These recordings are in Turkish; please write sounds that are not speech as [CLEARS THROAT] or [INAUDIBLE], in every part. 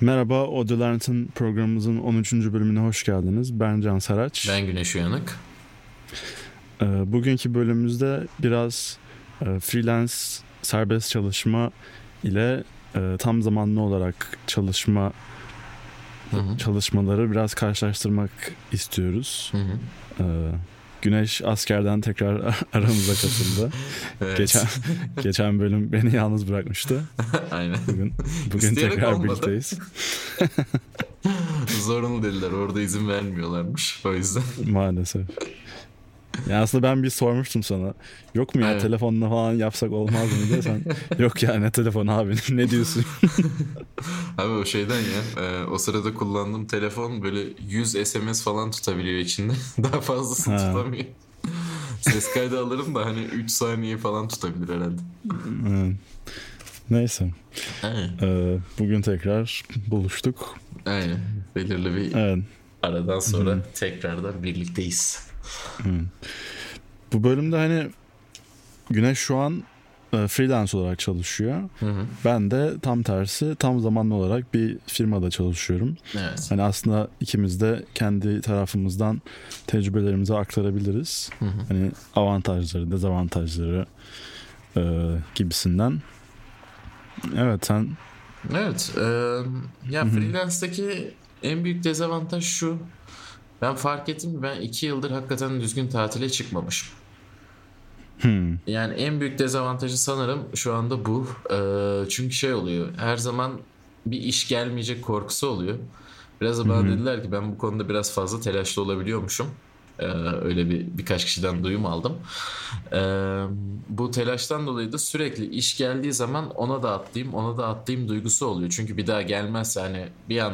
Merhaba, Audio Learn'ın programımızın 13. bölümüne hoş geldiniz. Ben Can Saraç. Ben Güneş Uyanık. Ee, bugünkü bölümümüzde biraz e, freelance serbest çalışma ile e, tam zamanlı olarak çalışma Hı hı. çalışmaları biraz karşılaştırmak istiyoruz. Hı hı. Güneş askerden tekrar [LAUGHS] aramıza katıldı. [LAUGHS] Evet. Geçen geçen bölüm beni yalnız bırakmıştı. [LAUGHS] Aynen. Bugün bugün İsteyerek tekrar olmadı. birlikteyiz. Zorunlu dediler. Orada izin vermiyorlarmış. O yüzden. Maalesef. Ya aslında ben bir sormuştum sana. Yok mu ya Evet. telefonla falan yapsak olmaz mı diye sen. Yok ya ne telefon abi [LAUGHS] ne diyorsun? [LAUGHS] Abi o şeyden ya. e, o sırada kullandığım telefon böyle 100 SMS falan tutabiliyor içinde. [LAUGHS] Daha fazlasını Ha. tutamıyor. Ses kaydı alırım da hani 3 saniye falan tutabilir herhalde. Neyse. Aynen. Ee, bugün tekrar buluştuk. Aynen. Belirli bir Evet. aradan sonra tekrardan birlikteyiz. Bu bölümde hani Güneş şu an e, freelance olarak çalışıyor. Hı hı. Ben de tam tersi tam zamanlı olarak bir firmada çalışıyorum. Evet. Hani aslında ikimiz de kendi tarafımızdan tecrübelerimizi aktarabiliriz. Hı hı. Hani avantajları, dezavantajları e, gibisinden. Evet sen Evet. e, ya freelance'daki en büyük dezavantaj şu. Ben fark ettim ki ben iki yıldır hakikaten düzgün tatile çıkmamışım. hmm, Yani en büyük dezavantajı sanırım şu anda bu. E, çünkü şey oluyor. Her zaman bir iş gelmeyecek korkusu oluyor. Biraz da bana dediler ki ben bu konuda biraz fazla telaşlı olabiliyormuşum. Ee, öyle bir birkaç kişiden duyum aldım. Ee, bu telaştan dolayı da sürekli iş geldiği zaman ona da atlayayım, ona da atlayayım duygusu oluyor. Çünkü bir daha gelmezse hani bir an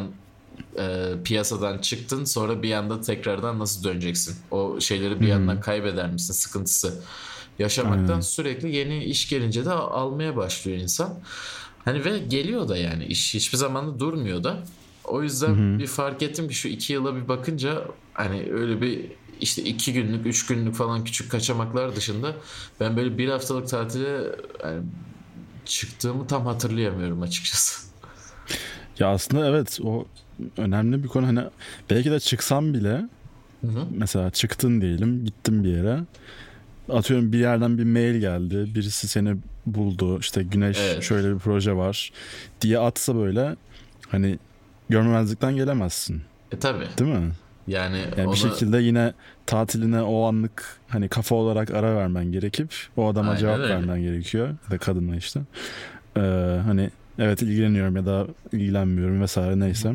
e, piyasadan çıktın sonra bir anda tekrardan nasıl döneceksin? O şeyleri bir yandan kaybeder misin sıkıntısı yaşamaktan Aynen. sürekli yeni iş gelince de almaya başlıyor insan. Hani ve geliyor da yani iş hiçbir zaman da durmuyor da. O yüzden bir fark ettim ki şu iki yıla bir bakınca hani öyle bir işte iki günlük, üç günlük falan küçük kaçamaklar dışında ben böyle bir haftalık tatile yani çıktığımı tam hatırlayamıyorum açıkçası. ya aslında evet o önemli bir konu. Hani belki de çıksam bile Hı hı. mesela çıktın diyelim gittin bir yere atıyorum bir yerden bir mail geldi birisi seni buldu işte güneş Evet. şöyle bir proje var diye atsa böyle hani görmemezlikten gelemezsin E tabi. değil mi? Yani, Yani ona, bir şekilde yine tatiline o anlık hani kafa olarak ara vermen gerekip o adama Aynen cevap öyle. vermen gerekiyor ya da kadına işte. Ee, hani evet ilgileniyorum ya da ilgilenmiyorum vesaire neyse.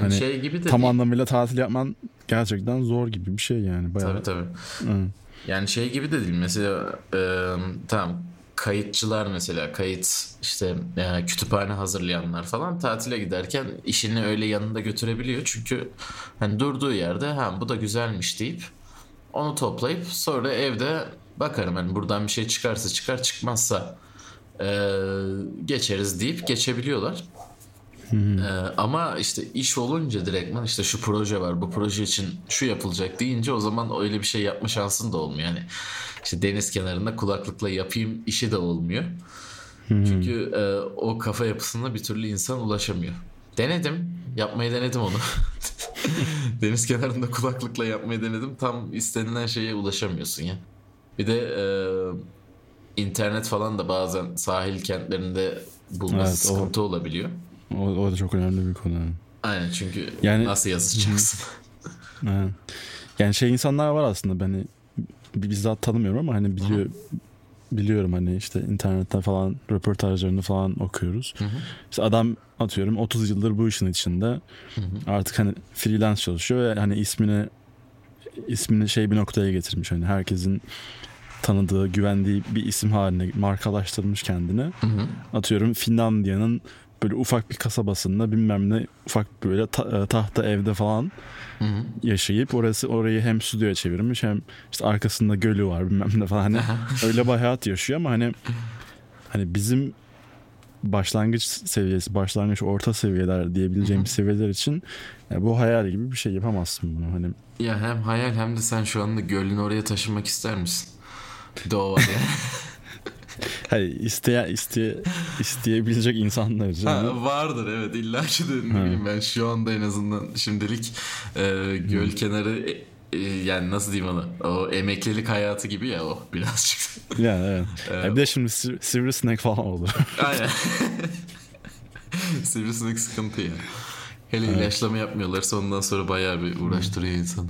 Hani, hani şey gibi de Tam değil. anlamıyla tatil yapman gerçekten zor gibi bir şey yani bayağı. Tabii tabii. Hı. Yani şey gibi de değil mesela e, tamam kayıtçılar mesela kayıt işte e, kütüphane hazırlayanlar falan tatile giderken işini öyle yanında götürebiliyor. Çünkü hani durduğu yerde ha bu da güzelmiş deyip onu toplayıp sonra evde bakarım hani buradan bir şey çıkarsa çıkar çıkmazsa e, geçeriz deyip geçebiliyorlar. Ee, ama işte iş olunca direktman işte şu proje var bu proje için şu yapılacak deyince o zaman öyle bir şey yapma şansın da olmuyor. Yani işte deniz kenarında kulaklıkla yapayım işi de olmuyor. Çünkü e, o kafa yapısına bir türlü insan ulaşamıyor. Denedim. Yapmayı denedim onu. [LAUGHS] deniz kenarında kulaklıkla yapmayı denedim. Tam istenilen şeye ulaşamıyorsun ya. Bir de e, internet falan da bazen sahil kentlerinde bulması Evet, o- sıkıntı olabiliyor. O, o da çok önemli bir konu. Aynen çünkü Yani- nasıl yazacaksın? [LAUGHS] Yani şey insanlar var aslında beni bizzat tanımıyorum ama hani biliyor biliyorum hani işte internetten falan röportajlarını falan okuyoruz. İşte adam atıyorum 30 yıldır bu işin içinde. Artık hani freelance çalışıyor ve hani ismini ismini şey bir noktaya getirmiş. Hani herkesin tanıdığı, güvendiği bir isim haline markalaştırmış kendini. Hı hı. Atıyorum Finlandiya'nın böyle ufak bir kasabasında bilmem ne ufak böyle ta- e, tahta evde falan Hı hı. yaşayıp orası orayı hem stüdyoya çevirmiş hem işte arkasında gölü var bilmem ne falan hani [LAUGHS] öyle bir hayat yaşıyor ama hani hani bizim başlangıç seviyesi başlangıç orta seviyeler diyebileceğimiz seviyeler için ya bu hayal gibi bir şey yapamazsın bunu hani Ya hem hayal hem de sen şu anda gölün oraya taşınmak ister misin? Ya. [LAUGHS] Hayır isteye, isteye, isteyebilecek insanlar için. Ha, vardır evet illa ki de ne bileyim ben şu anda en azından şimdilik e, göl kenarı e, e, yani nasıl diyeyim ona o emeklilik hayatı gibi ya o birazcık. [LAUGHS] Yani [LAUGHS] evet. Ya bir de şimdi sivri, sivrisinek falan olur. [LAUGHS] Aynen. Sivrisinek sıkıntı ya. Hele ilaçlama yapmıyorlarsa ondan sonra bayağı bir uğraştırıyor insanı.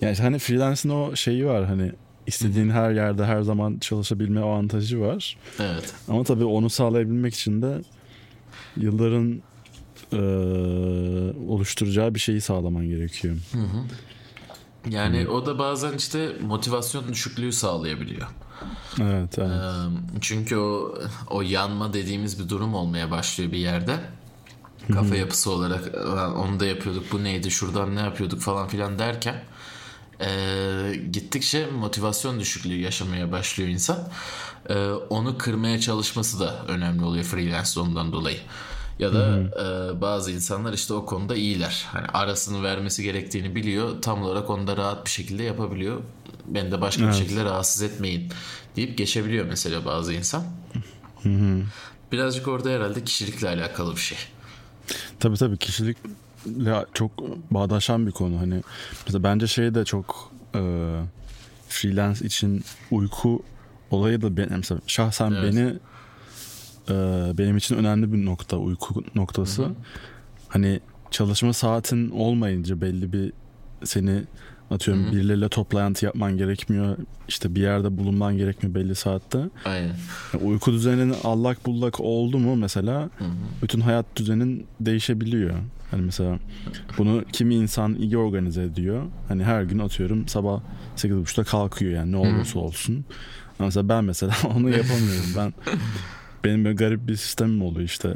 Yani hani freelance'in o şeyi var hani istediğin her yerde her zaman çalışabilme avantajı var. Evet. Ama tabii onu sağlayabilmek için de yılların e, oluşturacağı bir şeyi sağlaman gerekiyor. Yani o da bazen işte motivasyon düşüklüğü sağlayabiliyor. Evet, evet. Ee, Çünkü o o yanma dediğimiz bir durum olmaya başlıyor bir yerde. Kafa yapısı olarak "Lan onu da yapıyorduk bu neydi şuradan ne yapıyorduk falan filan derken ee, gittikçe motivasyon düşüklüğü yaşamaya başlıyor insan. Ee, onu kırmaya çalışması da önemli oluyor freelance ondan dolayı. Ya da e, bazı insanlar işte o konuda iyiler. Hani arasını vermesi gerektiğini biliyor. Tam olarak onu da rahat bir şekilde yapabiliyor. Beni de başka bir şekilde rahatsız etmeyin deyip geçebiliyor mesela bazı insan. Birazcık orada herhalde kişilikle alakalı bir şey. Tabii tabii kişilikle çok bağdaşan bir konu. Hani mesela bence şey de çok e, freelance için uyku olayı da benim mesela şahsen Evet. beni e, benim için önemli bir nokta uyku noktası. Hani çalışma saatin olmayınca belli bir seni atıyorum birileriyle toplantı yapman gerekmiyor. işte bir yerde bulunman gerekmiyor belli saatte. Aynen. Yani uyku düzenin allak bullak oldu mu mesela bütün hayat düzenin değişebiliyor. Hani mesela bunu kimi insan iyi organize ediyor. Hani her gün atıyorum sabah 8.30'da kalkıyor yani ne olursa olsun. Ama mesela ben mesela [LAUGHS] onu yapamıyorum. Ben benim böyle garip bir sistemim oluyor işte.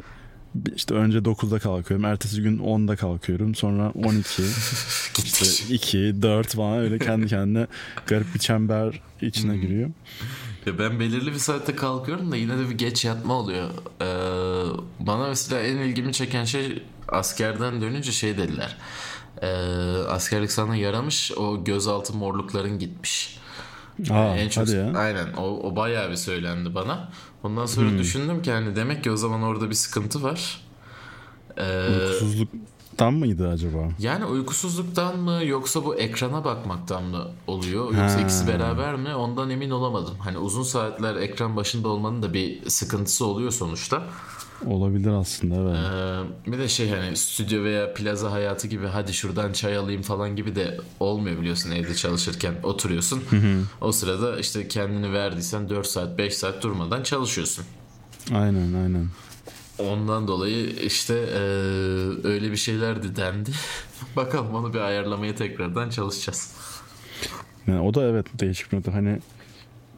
İşte önce 9'da kalkıyorum. Ertesi gün 10'da kalkıyorum. Sonra 12, [LAUGHS] işte 2, 4 falan öyle kendi kendine garip bir çember içine giriyor. Ya ben belirli bir saatte kalkıyorum da yine de bir geç yatma oluyor. Ee, bana mesela en ilgimi çeken şey askerden dönünce şey dediler. Ee, askerlik sana yaramış o gözaltı morlukların gitmiş. Aa, en çok ya. aynen o, o bayağı bir söylendi bana. Ondan sonra düşündüm ki hani demek ki o zaman orada bir sıkıntı var. Ee, Uykusuzluktan mıydı acaba? yani uykusuzluktan mı yoksa bu ekrana bakmaktan mı oluyor yoksa Ha. ikisi beraber mi ondan emin olamadım. Hani uzun saatler ekran başında olmanın da bir sıkıntısı oluyor sonuçta. Olabilir aslında evet. Ee, bir de şey hani stüdyo veya plaza hayatı gibi hadi şuradan çay alayım falan gibi de olmuyor biliyorsun evde çalışırken oturuyorsun. o sırada işte kendini verdiysen 4 saat 5 saat durmadan çalışıyorsun. Aynen aynen. Ondan dolayı işte eee, öyle bir şeyler de dendi. [LAUGHS] Bakalım onu bir ayarlamaya tekrardan çalışacağız. Yani o da evet değişik bir nokta. Hani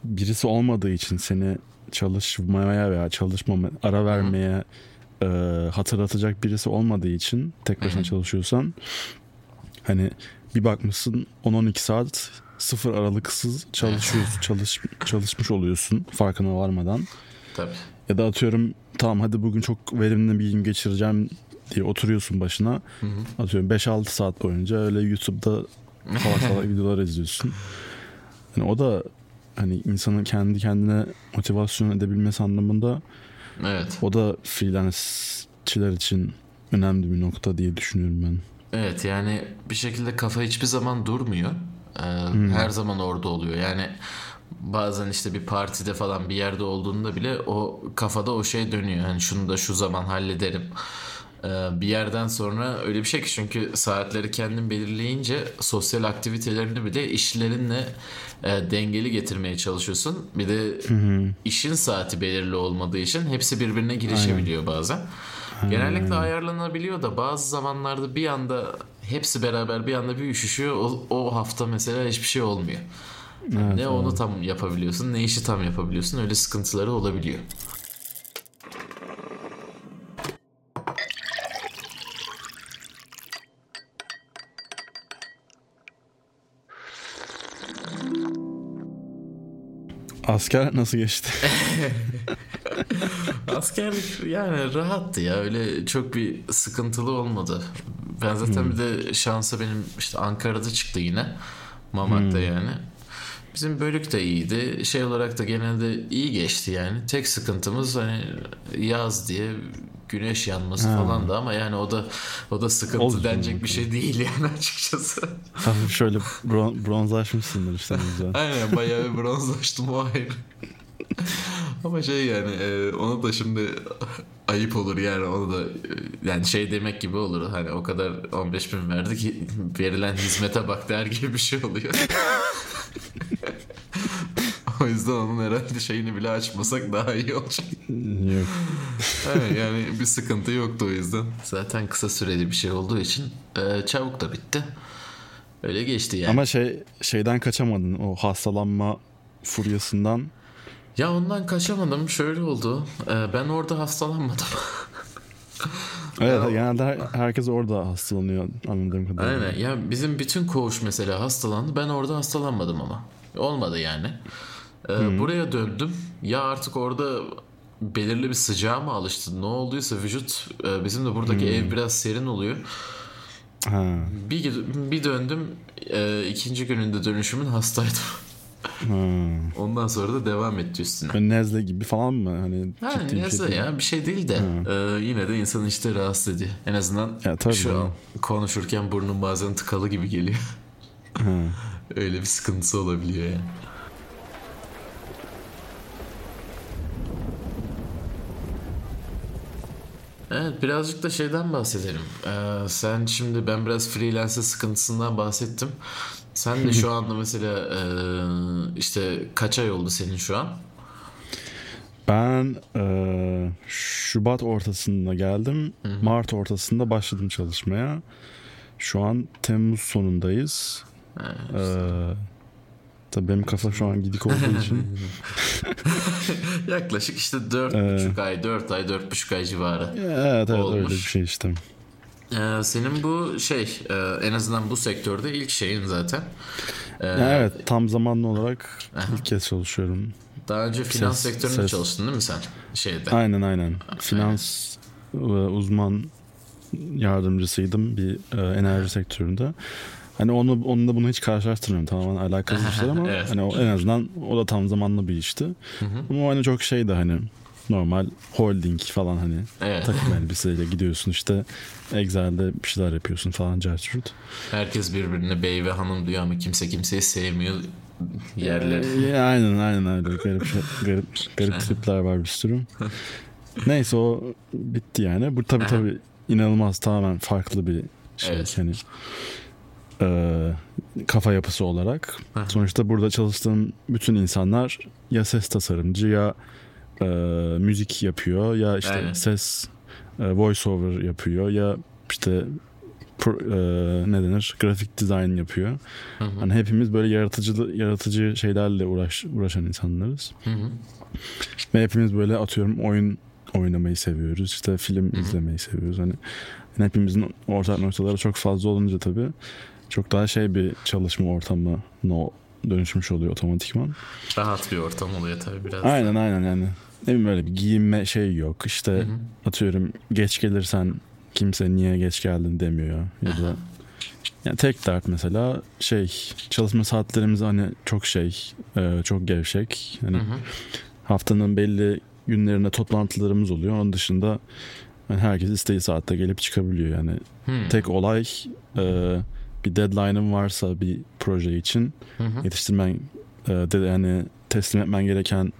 birisi olmadığı için seni çalışmaya veya çalışmama ara vermeye e, hatırlatacak birisi olmadığı için tek başına çalışıyorsan hani bir bakmışsın 10-12 saat sıfır aralıksız çalışıyorsun [LAUGHS] çalış, çalışmış oluyorsun farkına varmadan Tabii. ya da atıyorum tamam hadi bugün çok verimli bir gün geçireceğim diye oturuyorsun başına atıyorum 5-6 saat boyunca öyle YouTube'da salak [LAUGHS] salak videolar izliyorsun. Yani o da hani insanın kendi kendine motivasyon edebilmesi anlamında Evet. o da freelance'çiler için önemli bir nokta diye düşünüyorum ben. Evet yani bir şekilde kafa hiçbir zaman durmuyor. Ee, Her zaman orada oluyor. Yani bazen işte bir partide falan bir yerde olduğunda bile o kafada o şey dönüyor. Hani şunu da şu zaman hallederim. Ee, bir yerden sonra öyle bir şey ki çünkü saatleri kendin belirleyince sosyal aktivitelerini bir de işlerinle e, dengeli getirmeye çalışıyorsun. Bir de işin saati belirli olmadığı için hepsi birbirine girişebiliyor bazen. Genellikle ayarlanabiliyor da bazı zamanlarda bir anda hepsi beraber bir anda bir üşüşüyor. O, o hafta mesela hiçbir şey olmuyor. Evet, ne onu tam yapabiliyorsun ne işi tam yapabiliyorsun öyle sıkıntıları olabiliyor. Asker nasıl geçti? [LAUGHS] Askerlik yani rahattı ya öyle çok bir sıkıntılı olmadı. Ben zaten bir de şansa benim işte Ankara'da çıktı yine. Mamak'ta yani. Bizim bölük de iyiydi. Şey olarak da genelde iyi geçti yani. Tek sıkıntımız hani yaz diye güneş yanması Ha. falan da ama yani o da o da sıkıntı Olsun denecek bir şey değil yani [LAUGHS] açıkçası. Hafif şöyle bron- bronzlaşmışsındır işte. Aynen bayağı bir bronzlaştım o ayrı. [LAUGHS] Ama şey yani e, onu da şimdi ayıp olur yani onu da e, yani şey demek gibi olur hani o kadar 15 bin verdi ki verilen hizmete bak der gibi bir şey oluyor. [LAUGHS] [LAUGHS] o yüzden onun herhalde şeyini bile açmasak daha iyi olacak. Yok. [LAUGHS] Evet, yani bir sıkıntı yoktu o yüzden. Zaten kısa süreli bir şey olduğu için e, çabuk da bitti. Öyle geçti yani. Ama şey şeyden kaçamadın o hastalanma furyasından. Ya ondan kaçamadım. Şöyle oldu. Ee, ben orada hastalanmadım. [LAUGHS] Evet genelde her- herkes orada hastalanıyor anladığım kadarıyla. Aynen. Ya bizim bütün koğuş mesela hastalandı. Ben orada hastalanmadım ama. Olmadı yani. Ee, buraya döndüm. Ya artık orada belirli bir sıcağa mı alıştı? Ne olduysa vücut e, bizim de buradaki ev biraz serin oluyor. Ha. Bir bir döndüm. e, ikinci gününde dönüşümün hastaydım. ha. [LAUGHS] Ondan sonra da devam etti üstüne. Böyle nezle gibi falan mı? Hani Ha, ciddi bir neyse şey ya bir şey değil de e, yine de insanı işte rahatsız ediyor. En azından Ya, tabii şu ya. an konuşurken burnum bazen tıkalı gibi geliyor. Ha. [LAUGHS] Öyle bir sıkıntısı olabiliyor yani. Evet birazcık da şeyden bahsedelim. Ee, sen şimdi ben biraz freelance sıkıntısından bahsettim. Sen de şu anda mesela e, işte kaç ay oldu senin şu an? Ben e, Şubat ortasında geldim. Mart ortasında başladım çalışmaya. Şu an Temmuz sonundayız. E, tabii benim kafa şu an gidik olduğu için. [LAUGHS] Yaklaşık işte 4,5 ay, 4 ay, 4,5 ay civarı. evet evet Olmuş. öyle bir şey işte. Ee, senin bu şey e, en azından bu sektörde ilk şeyin zaten. Ee, evet tam zamanlı olarak ilk kez çalışıyorum. Daha önce finans Ses- sektöründe ses. çalıştın değil mi sen? Şeyde. Aynen aynen. Finans e, uzman yardımcısıydım bir e, enerji sektöründe. Hani onu onunla bunu hiç karşılaştırmıyorum. Tamamen alakasız işler [LAUGHS] ama Evet. hani o, en azından o da tam zamanlı bir işti. Ama hani çok şeydi hani normal holding falan hani Evet. takım elbiseyle gidiyorsun işte Excel'de bir şeyler yapıyorsun falan carçurt. Herkes birbirine bey ve hanım diyor ama kimse kimseyi sevmiyor yerleri. Ee, aynen aynen öyle garip şey, garip garip tripler var bir sürü. [LAUGHS] Neyse o bitti yani. Bu tabii tabii inanılmaz tamamen farklı bir şey Evet. hani e, kafa yapısı olarak. Sonuçta burada çalıştığım bütün insanlar ya ses tasarımcı ya e, müzik yapıyor ya işte Aynen. ses e, voice over yapıyor ya işte pro- e, ne denir grafik dizayn yapıyor. Hani hepimiz böyle yaratıcı yaratıcı şeylerle uğraş, uğraşan insanlarız. Hı hı. Ve hepimiz böyle atıyorum oyun oynamayı seviyoruz. İşte film izlemeyi seviyoruz. Hani yani hepimizin ortak noktaları çok fazla olunca tabii çok daha şey bir çalışma ortamına no dönüşmüş oluyor otomatikman. Rahat bir ortam oluyor tabii biraz. Aynen aynen yani. Ne bileyim böyle bir giyinme şey yok. İşte atıyorum geç gelirsen kimse niye geç geldin demiyor. Ya da yani tek dert mesela şey çalışma saatlerimiz hani çok şey e, çok gevşek. Hani haftanın belli günlerinde toplantılarımız oluyor. Onun dışında yani herkes istediği saatte gelip çıkabiliyor yani. Hmm. Tek olay e, bir deadline'ın varsa bir proje için Hı hı. yetiştirmen e, de, yani teslim etmen gereken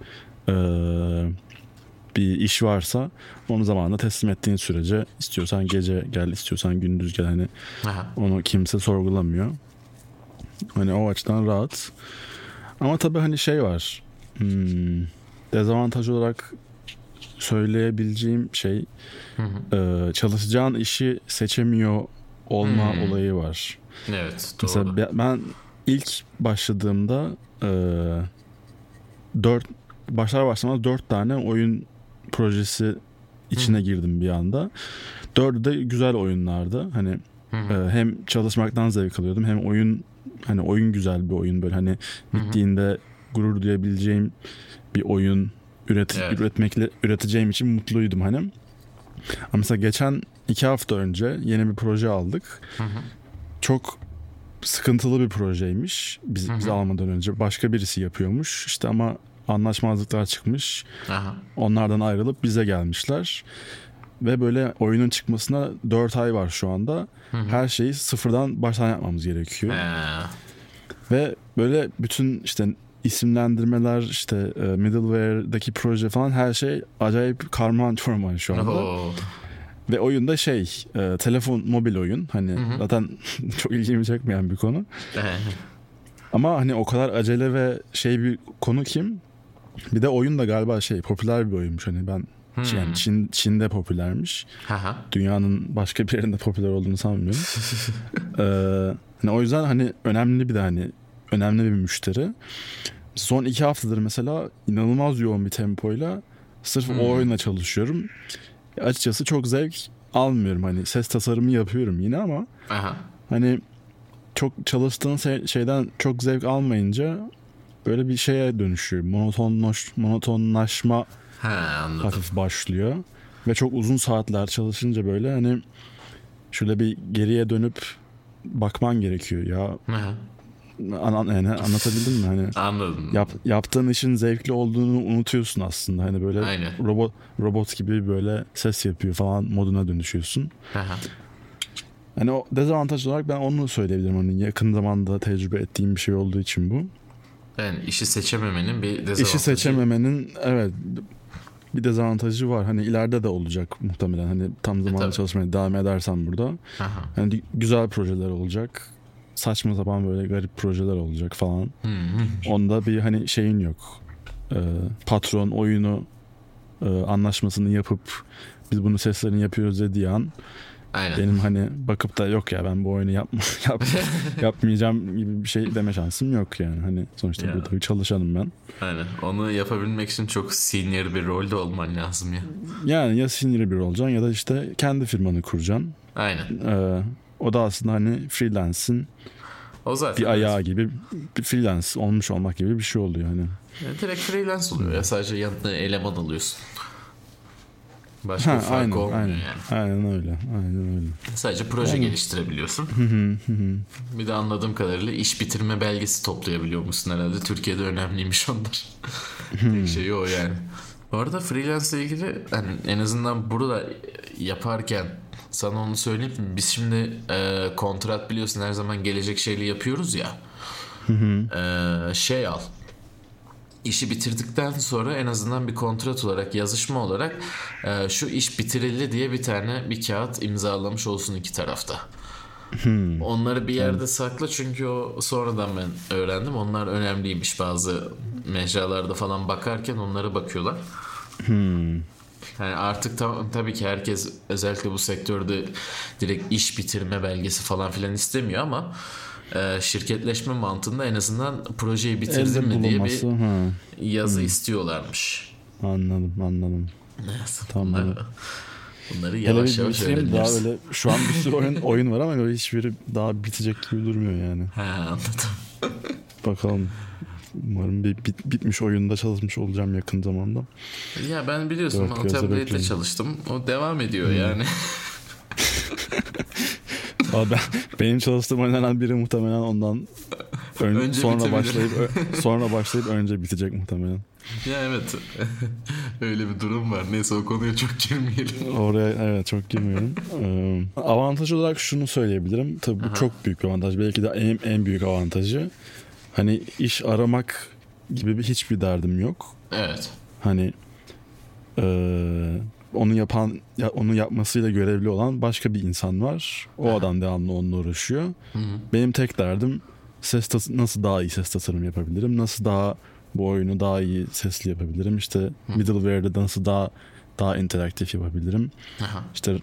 e, bir iş varsa onu zamanında teslim ettiğin sürece istiyorsan gece gel istiyorsan gündüz gel hani Aha. onu kimse sorgulamıyor. Hani o açıdan rahat. Ama tabii hani şey var. Hmm, dezavantaj olarak söyleyebileceğim şey Hı hı. e, çalışacağın işi seçemiyor olma Hmm. olayı var. Evet doğru. Mesela be- ben ilk başladığımda e, dört başlar başlamaz dört tane oyun projesi içine girdim bir anda. Dördü de güzel oyunlardı. Hani Hı hı. e, hem çalışmaktan zevk alıyordum hem oyun hani oyun güzel bir oyun böyle hani bittiğinde gurur duyabileceğim bir oyun üret Evet. üretmekle üreteceğim için mutluydum hani. Ama mesela geçen iki hafta önce yeni bir proje aldık. Hı hı. Çok sıkıntılı bir projeymiş. Biz, biz almadan önce başka birisi yapıyormuş. İşte ama anlaşmazlıklar çıkmış. Aha. Onlardan ayrılıp bize gelmişler. Ve böyle oyunun çıkmasına 4 ay var şu anda. Her şeyi sıfırdan baştan yapmamız gerekiyor. He. Ve böyle bütün işte isimlendirmeler işte e, middleware'daki proje falan her şey acayip karman çorman şu anda. Oo. Ve oyunda şey e, telefon mobil oyun hani zaten [LAUGHS] çok ilgimi çekmeyen bir konu. Ama hani o kadar acele ve şey bir konu kim? Bir de oyun da galiba şey popüler bir oyunmuş hani ben yani Çin, Çin'de popülermiş. Aha. Dünyanın başka bir yerinde popüler olduğunu sanmıyorum. [LAUGHS] ee, hani o yüzden hani önemli bir de hani önemli bir müşteri. Son iki haftadır mesela inanılmaz yoğun bir tempoyla sırf o oyunla çalışıyorum. Açıkçası çok zevk almıyorum hani ses tasarımı yapıyorum yine ama Aha. hani çok çalıştığın şey- şeyden çok zevk almayınca böyle bir şeye dönüşüyor. Monotonlaş, monotonlaşma anladım. hafif başlıyor. Ve çok uzun saatler çalışınca böyle hani şöyle bir geriye dönüp bakman gerekiyor. Ya Aha. An, an- yani anlatabildim mi? Hani Anladım. yap, yaptığın işin zevkli olduğunu unutuyorsun aslında. Hani böyle Aynen. robot robot gibi böyle ses yapıyor falan moduna dönüşüyorsun. Aha. Hani o dezavantaj olarak ben onu söyleyebilirim. Hani yakın zamanda tecrübe ettiğim bir şey olduğu için bu. Yani işi seçememenin bir dezavantajı. İşi seçememenin evet bir dezavantajı var. Hani ileride de olacak muhtemelen. Hani tam zamanlı tabii. çalışmaya devam edersem burada. Aha. Hani güzel projeler olacak. Saçma sapan böyle garip projeler olacak falan. Onda bir hani şeyin yok. Ee, patron oyunu e, anlaşmasını yapıp biz bunu seslerini yapıyoruz dediği an Aynen. benim hani bakıp da yok ya ben bu oyunu yapma, yap, [LAUGHS] [LAUGHS] yapmayacağım gibi bir şey deme şansım yok yani. Hani sonuçta Ya. burada bir çalışanım ben. Aynen. Onu yapabilmek için çok senior bir rolde olman lazım ya. Yani ya senior bir olacaksın ya da işte kendi firmanı kuracaksın. Aynen. Ee, o da aslında hani freelance'in O zaten bir ayağı gibi bir freelance olmuş olmak gibi bir şey oluyor hani. Yani direkt freelance oluyor ya. Sadece yanına eleman alıyorsun. Başka Ha, bir fark aynen, olmuyor aynen. yani. Aynen öyle. Aynen öyle. Sadece proje geliştirebiliyorsun. bir de anladığım kadarıyla iş bitirme belgesi toplayabiliyor musun herhalde. Türkiye'de önemliymiş onlar. Tek şey o yani. Bu arada freelance ile ilgili hani en azından burada yaparken sana onu söyleyeyim mi? Biz şimdi e, kontrat biliyorsun her zaman gelecek şeyle yapıyoruz ya. E, şey al. İşi bitirdikten sonra en azından bir kontrat olarak yazışma olarak e, şu iş bitirildi diye bir tane bir kağıt imzalamış olsun iki tarafta. Onları bir yerde sakla çünkü o sonradan ben öğrendim. Onlar önemliymiş bazı mecralarda falan bakarken onlara bakıyorlar. Yani artık tam, tabii ki herkes özellikle bu sektörde direkt iş bitirme belgesi falan filan istemiyor ama e, şirketleşme mantığında en azından projeyi bitirdin mi diye bir. Ha, yazı istiyorlarmış. anladım anladım. Neyse, Tamam. bunları, bunları yavaş yavaş bitireyim daha böyle şu an bir sürü oyun, [LAUGHS] oyun var ama hiçbiri daha bitecek gibi durmuyor yani. Ha, anladım. Bakalım. Umarım bir bit- bitmiş oyunda çalışmış olacağım yakın zamanda. Ya ben biliyorsun Dört tablet'te çalıştım. O devam ediyor Hmm. yani. [LAUGHS] Aa, ben, benim çalıştığım oyunlardan biri muhtemelen ondan [LAUGHS] ön- Önce sonra bitebilir. başlayıp ö- sonra başlayıp önce bitecek muhtemelen. ya evet. [LAUGHS] Öyle bir durum var. Neyse o konuya çok girmeyelim. Oraya evet çok girmiyorum. Ee, avantaj olarak şunu söyleyebilirim. Tabii bu Aha. çok büyük bir avantaj. Belki de en, en büyük avantajı. Hani iş aramak gibi bir hiçbir derdim yok. Evet. Hani eee, onu yapan ya onu yapmasıyla görevli olan başka bir insan var. O Aha. adam devamlı onunla uğraşıyor. Hı hı. Benim tek derdim ses tas- nasıl daha iyi ses tasarım yapabilirim? Nasıl daha bu oyunu daha iyi sesli yapabilirim? İşte middleware'de nasıl daha daha interaktif yapabilirim? Aha. İşte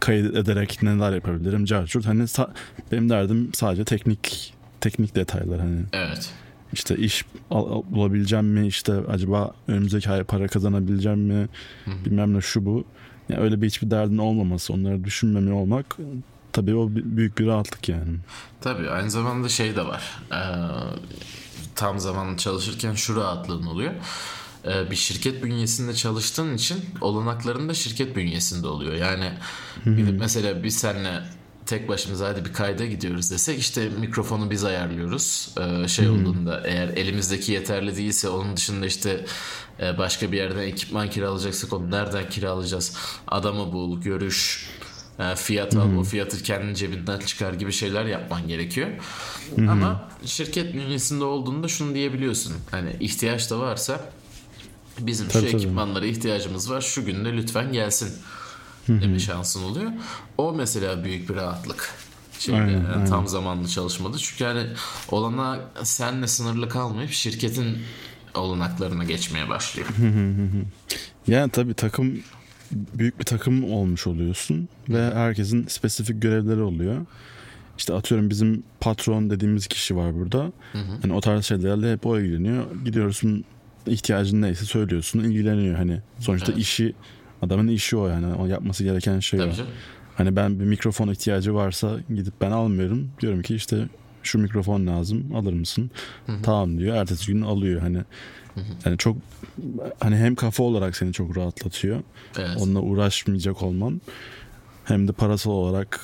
kayıt ederek neler yapabilirim? Carchurt. Hani sa- benim derdim sadece teknik teknik detaylar hani Evet. işte iş bulabileceğim mi işte acaba önümüzdeki ay para kazanabileceğim mi Hı hı. bilmem ne şu bu yani öyle bir hiçbir derdin olmaması onları düşünmemi olmak tabii o büyük bir rahatlık yani. Tabii aynı zamanda şey de var. Ee, tam zamanlı çalışırken şu rahatlığın oluyor. Ee, bir şirket bünyesinde çalıştığın için olanakların da şirket bünyesinde oluyor. Yani gidip mesela biz seninle tek başımıza hadi bir kayda gidiyoruz desek işte mikrofonu biz ayarlıyoruz. Ee, şey olduğunda eğer elimizdeki yeterli değilse onun dışında işte e, başka bir yerden ekipman kiralayacaksak onu nereden kiralayacağız? Adamı bul, görüş, e, fiyat al, o fiyatı kendi cebinden çıkar gibi şeyler yapman gerekiyor. Ama şirket bünyesinde olduğunda şunu diyebiliyorsun. Hani ihtiyaç da varsa bizim Tabii, şu tabii. ekipmanlara ihtiyacımız var. Şu günde lütfen gelsin deme şansın oluyor. O mesela büyük bir rahatlık. Şeyde, Aynen, yani aynen. tam zamanlı çalışmada. Çünkü hani olana senle sınırlı kalmayıp şirketin olanaklarına geçmeye başlıyor. Yani tabii takım büyük bir takım olmuş oluyorsun ve herkesin spesifik görevleri oluyor. İşte atıyorum bizim patron dediğimiz kişi var burada. Hani o tarz şeylerle hep o ilgileniyor. Gidiyorsun ihtiyacın neyse söylüyorsun ilgileniyor hani. Sonuçta Evet. işi adamın işi o yani. O yapması gereken şey Tabii o. canım. Hani ben bir mikrofon ihtiyacı varsa gidip ben almıyorum. Diyorum ki işte şu mikrofon lazım alır mısın? Tamam diyor. Ertesi gün alıyor hani. Yani çok hani hem kafa olarak seni çok rahatlatıyor. Evet. Onunla uğraşmayacak olman. Hem de parasal olarak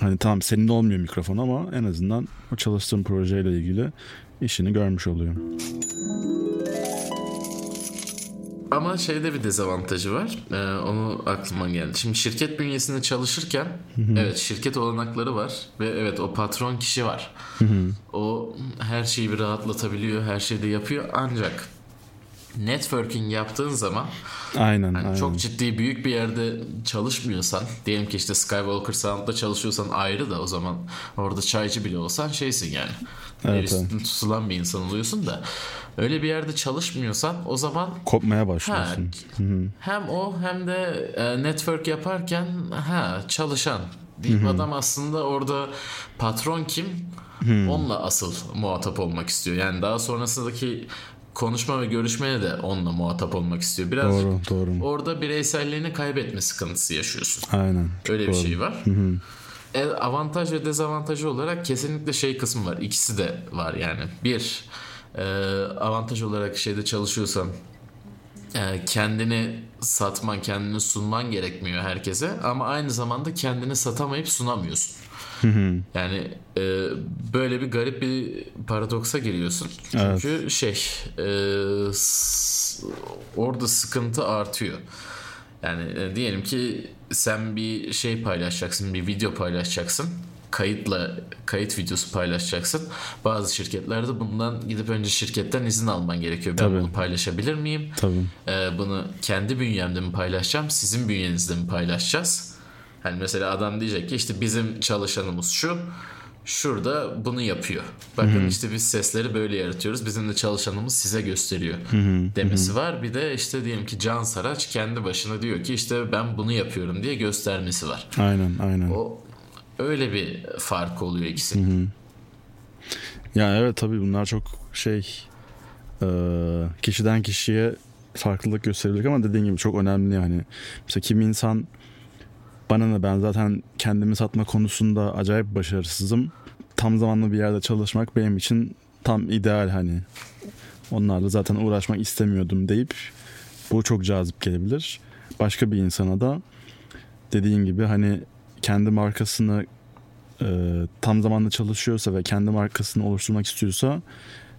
hani tamam senin olmuyor mikrofon ama en azından o çalıştığın projeyle ilgili işini görmüş oluyor. Ama şeyde bir dezavantajı var. Ee, onu aklıma geldi. Şimdi şirket bünyesinde çalışırken evet şirket olanakları var ve evet o patron kişi var. o her şeyi bir rahatlatabiliyor, her şeyi de yapıyor ancak networking yaptığın zaman Aynen hani aynen. çok ciddi büyük bir yerde çalışmıyorsan diyelim ki işte Skywalker Sound'da çalışıyorsan ayrı da o zaman orada çaycı bile olsan şeysin yani. Evet, üstünde tutulan bir insan oluyorsun da öyle bir yerde çalışmıyorsan o zaman Kopmaya Ha, başlıyorsun. hem o hem de e, network yaparken ha çalışan bir adam aslında orada patron kim onunla asıl muhatap olmak istiyor. Yani daha sonrasındaki konuşma ve görüşmeye de onunla muhatap olmak istiyor. Biraz Doğru doğru. orada bireyselliğini kaybetme sıkıntısı yaşıyorsun. Aynen. Öyle bir Doğru. şey var. E, avantaj ve dezavantajı olarak kesinlikle şey kısmı var. İkisi de var yani. Bir, e, avantaj olarak şeyde çalışıyorsan e, kendini satman, kendini sunman gerekmiyor herkese. Ama aynı zamanda kendini satamayıp sunamıyorsun. Yani e, böyle bir garip bir paradoksa giriyorsun. Çünkü şey e, orada sıkıntı artıyor. Yani e, diyelim ki sen bir şey paylaşacaksın, bir video paylaşacaksın. Kayıtla kayıt videosu paylaşacaksın. Bazı şirketlerde bundan gidip önce şirketten izin alman gerekiyor. Ben Tabii. bunu paylaşabilir miyim? Tabii. Ee, bunu kendi bünyemde mi paylaşacağım, sizin bünyenizde mi paylaşacağız? Hani mesela adam diyecek ki işte bizim çalışanımız şu, şurada bunu yapıyor. Bakın işte biz sesleri böyle yaratıyoruz, bizim de çalışanımız size gösteriyor demesi var. Bir de işte diyelim ki Can Saraç kendi başına diyor ki işte ben bunu yapıyorum diye göstermesi var. Aynen aynen. O öyle bir fark oluyor ikisinin. Yani evet tabii bunlar çok şey kişiden kişiye farklılık gösterebilir ama dediğin gibi çok önemli yani. Mesela kimi insan bana ne ben zaten kendimi satma konusunda acayip başarısızım. Tam zamanlı bir yerde çalışmak benim için tam ideal hani. Onlarla zaten uğraşmak istemiyordum deyip bu çok cazip gelebilir. Başka bir insana da dediğin gibi hani kendi markasını e, tam zamanlı çalışıyorsa ve kendi markasını oluşturmak istiyorsa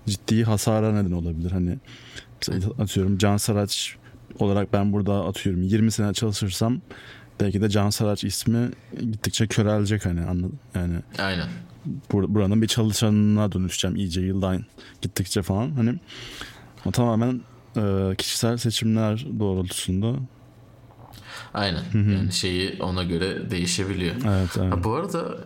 ciddi hasara neden olabilir. Hani atıyorum Can Saraç olarak ben burada atıyorum 20 sene çalışırsam belki de Can Saraç ismi gittikçe körelecek hani anladın yani Aynen. bur- buranın bir çalışanına dönüşeceğim iyice yıldan gittikçe falan hani o tamamen e, kişisel seçimler doğrultusunda Aynen. Yani şeyi ona göre değişebiliyor. evet, evet. Ha, bu arada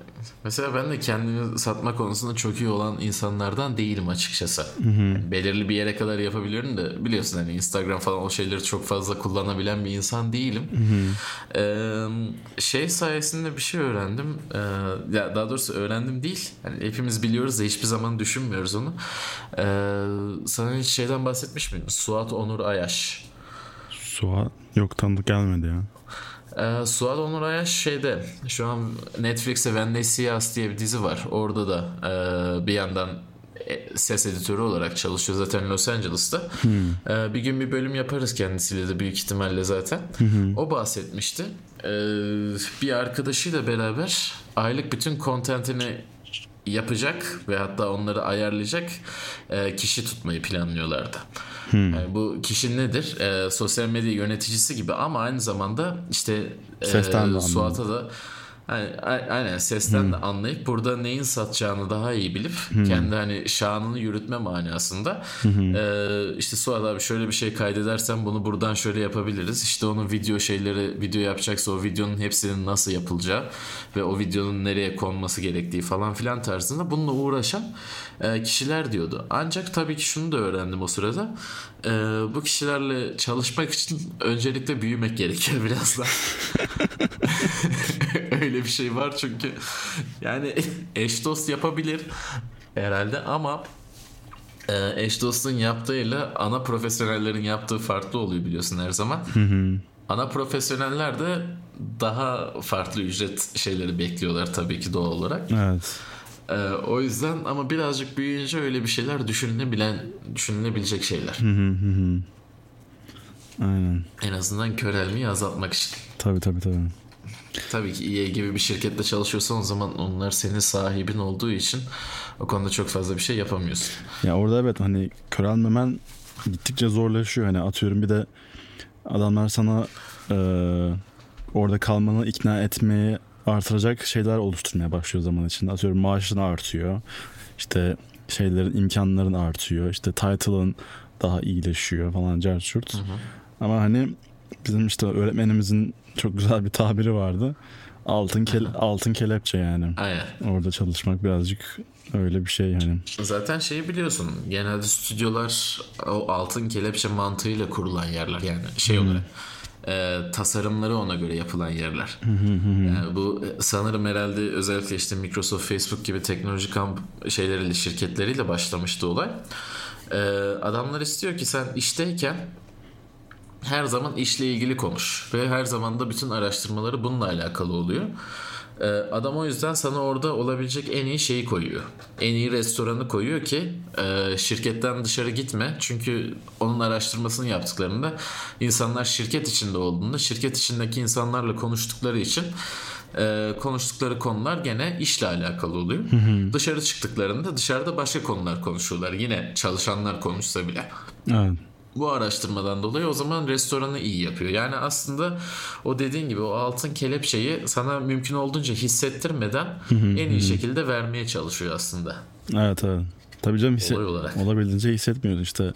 mesela ben de kendimi satma konusunda çok iyi olan insanlardan değilim açıkçası. Yani belirli bir yere kadar yapabiliyorum da biliyorsun hani Instagram falan o şeyleri çok fazla kullanabilen bir insan değilim. Ee, şey sayesinde bir şey öğrendim. Ee, ya daha doğrusu öğrendim değil. Hani hepimiz biliyoruz da hiçbir zaman düşünmüyoruz onu. Ee, sana hiç şeyden bahsetmiş miydim? Suat Onur Ayaş. Suha yok tanıdık gelmedi ya. Ee, Suat Onur Ayaş şeyde şu an Netflix'te When They See Us diye bir dizi var. Orada da e, bir yandan e, ses editörü olarak çalışıyor zaten Los Angeles'ta. Ee, bir gün bir bölüm yaparız kendisiyle de büyük ihtimalle zaten. O bahsetmişti. Ee, bir arkadaşıyla beraber aylık bütün kontentini yapacak ve hatta onları ayarlayacak e, kişi tutmayı planlıyorlardı. Hmm. Yani bu kişi nedir? E, sosyal medya yöneticisi gibi ama aynı zamanda işte e, Suat'a da yani, aynen sesten hmm. de anlayıp burada neyin satacağını daha iyi bilip hmm. kendi hani şanını yürütme manasında hmm. e, işte Suat abi şöyle bir şey kaydedersen bunu buradan şöyle yapabiliriz. İşte onun video şeyleri video yapacaksa o videonun hepsinin nasıl yapılacağı ve o videonun nereye konması gerektiği falan filan tarzında bununla uğraşan e, kişiler diyordu. Ancak tabii ki şunu da öğrendim o sırada. E, bu kişilerle çalışmak için öncelikle büyümek gerekiyor [LAUGHS] biraz da. [LAUGHS] [LAUGHS] Öyle bir şey var çünkü yani eş dost yapabilir herhalde ama e, eş dostun yaptığıyla ana profesyonellerin yaptığı farklı oluyor biliyorsun her zaman. Ana profesyoneller de daha farklı ücret şeyleri bekliyorlar tabii ki doğal olarak. Evet. Ee, o yüzden ama birazcık büyüyünce öyle bir şeyler düşünülebilen düşünülebilecek şeyler. Aynen. En azından körelmeyi azaltmak için. Tabii tabii tabii. Tabii ki EA gibi bir şirkette çalışıyorsan o zaman onlar senin sahibin olduğu için o konuda çok fazla bir şey yapamıyorsun. Ya orada evet hani körelmemen gittikçe zorlaşıyor. Hani atıyorum bir de adamlar sana e, orada kalmanı ikna etmeye artıracak şeyler oluşturmaya başlıyor zaman içinde. Atıyorum maaşın artıyor. İşte şeylerin imkanların artıyor. İşte title'ın daha iyileşiyor falan carçurt. Ama hani bizim işte öğretmenimizin çok güzel bir tabiri vardı. Altın ke altın kelepçe yani. Aynen. Orada çalışmak birazcık öyle bir şey yani. Zaten şeyi biliyorsun. Genelde stüdyolar o altın kelepçe mantığıyla kurulan yerler yani şey olarak. E, tasarımları ona göre yapılan yerler. yani bu sanırım herhalde özellikle işte Microsoft, Facebook gibi teknoloji kamp şeyleriyle şirketleriyle başlamıştı olay. E, adamlar istiyor ki sen işteyken her zaman işle ilgili konuş ve her zaman da bütün araştırmaları bununla alakalı oluyor. Ee, adam o yüzden sana orada olabilecek en iyi şeyi koyuyor. En iyi restoranı koyuyor ki e, şirketten dışarı gitme. Çünkü onun araştırmasını yaptıklarında insanlar şirket içinde olduğunda şirket içindeki insanlarla konuştukları için e, konuştukları konular gene işle alakalı oluyor. Hı hı. Dışarı çıktıklarında dışarıda başka konular konuşuyorlar. Yine çalışanlar konuşsa bile. Evet bu araştırmadan dolayı o zaman restoranı iyi yapıyor. Yani aslında o dediğin gibi o altın kelepçeyi sana mümkün olduğunca hissettirmeden en iyi şekilde vermeye çalışıyor aslında. Evet evet. Tabii canım hisset olabildiğince hissetmiyoruz işte.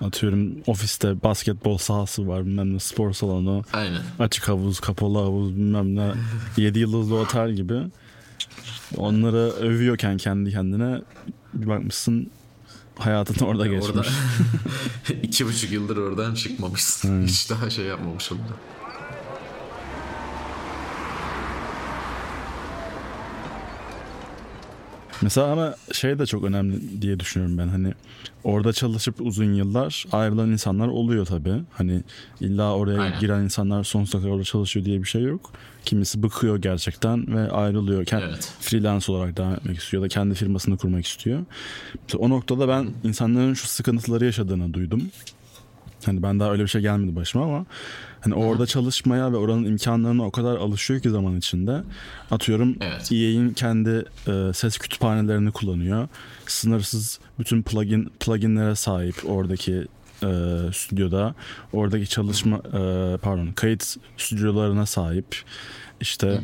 Atıyorum ofiste basketbol sahası var bilmem ne spor salonu. Aynen. Açık havuz, kapalı havuz bilmem ne. 7 yıldızlı otel gibi. Onları övüyorken kendi kendine bir bakmışsın hayatın orada geçmiş. Orada [LAUGHS] iki buçuk yıldır oradan çıkmamışsın. Hmm. Hiç daha şey yapmamış oldu. Mesela ama şey de çok önemli diye düşünüyorum ben. Hani orada çalışıp uzun yıllar ayrılan insanlar oluyor tabii. Hani illa oraya Aynen. giren insanlar sonsuza kadar orada çalışıyor diye bir şey yok. Kimisi bıkıyor gerçekten ve ayrılıyor. Kend, evet. Freelance olarak devam etmek istiyor ya da kendi firmasını kurmak istiyor. Mesela o noktada ben insanların şu sıkıntıları yaşadığını duydum. Hani ben daha öyle bir şey gelmedi başıma ama hani orada çalışmaya ve oranın imkanlarına o kadar alışıyor ki zaman içinde. Atıyorum evet. EA'in kendi e, ses kütüphanelerini kullanıyor. Sınırsız bütün plugin pluginlere sahip oradaki e, stüdyoda. Oradaki çalışma e, pardon kayıt stüdyolarına sahip. İşte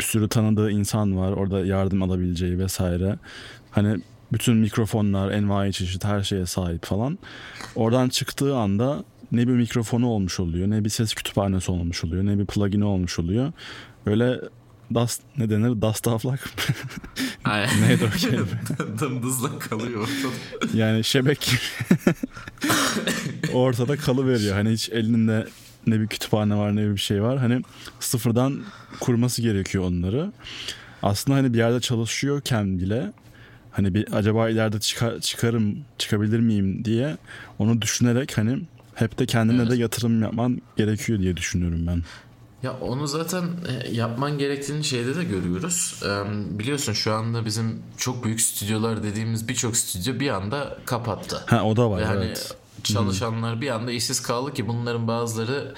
bir sürü tanıdığı insan var. Orada yardım alabileceği vesaire. Hani bütün mikrofonlar, envai çeşit her şeye sahip falan. Oradan çıktığı anda ne bir mikrofonu olmuş oluyor, ne bir ses kütüphanesi olmuş oluyor, ne bir plugini olmuş oluyor. Öyle dust ne denir? Dust aflak. [LAUGHS] Neydi o kelime? [LAUGHS] Dımdızla kalıyor ortada. Yani şebek [LAUGHS] ortada kalıveriyor. Hani hiç elinde ne bir kütüphane var ne bir şey var. Hani sıfırdan kurması gerekiyor onları. Aslında hani bir yerde çalışıyorken bile hani bir acaba ileride çıkar, çıkarım çıkabilir miyim diye onu düşünerek hani hep de kendine evet. de yatırım yapman gerekiyor diye düşünüyorum ben. Ya onu zaten e, yapman gerektiğini şeyde de görüyoruz. Biliyorsun şu anda bizim çok büyük stüdyolar dediğimiz birçok stüdyo bir anda kapattı. Ha o da var Ve hani evet. çalışanlar hmm. bir anda işsiz kaldı ki bunların bazıları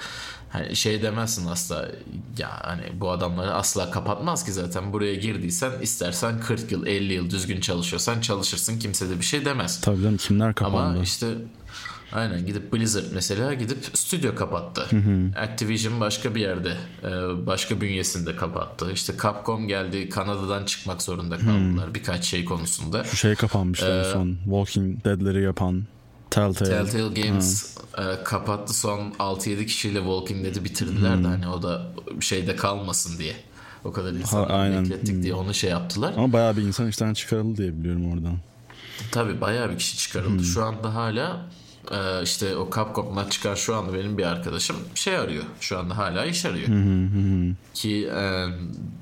hani şey demezsin asla ya hani bu adamları asla kapatmaz ki zaten buraya girdiysen istersen 40 yıl 50 yıl düzgün çalışıyorsan çalışırsın kimse de bir şey demez. Tabii canım kimler kapandı? Ama işte aynen gidip Blizzard mesela gidip stüdyo kapattı. Activision başka bir yerde e, başka bünyesinde kapattı. İşte Capcom geldi Kanada'dan çıkmak zorunda kaldılar birkaç şey konusunda. Şu şey kapanmıştı en son. Walking Dead'leri yapan Telltale. Telltale Games e, kapattı son 6-7 kişiyle Walking Dead'i bitirdiler de hani o da şeyde kalmasın diye. O kadar insan beklettik diye onu şey yaptılar. Ama bayağı bir insan işten çıkarıldı diye biliyorum oradan. Tabii bayağı bir kişi çıkarıldı. Şu anda hala e, işte o Capcom'dan çıkan şu anda benim bir arkadaşım şey arıyor. Şu anda hala iş arıyor. Ki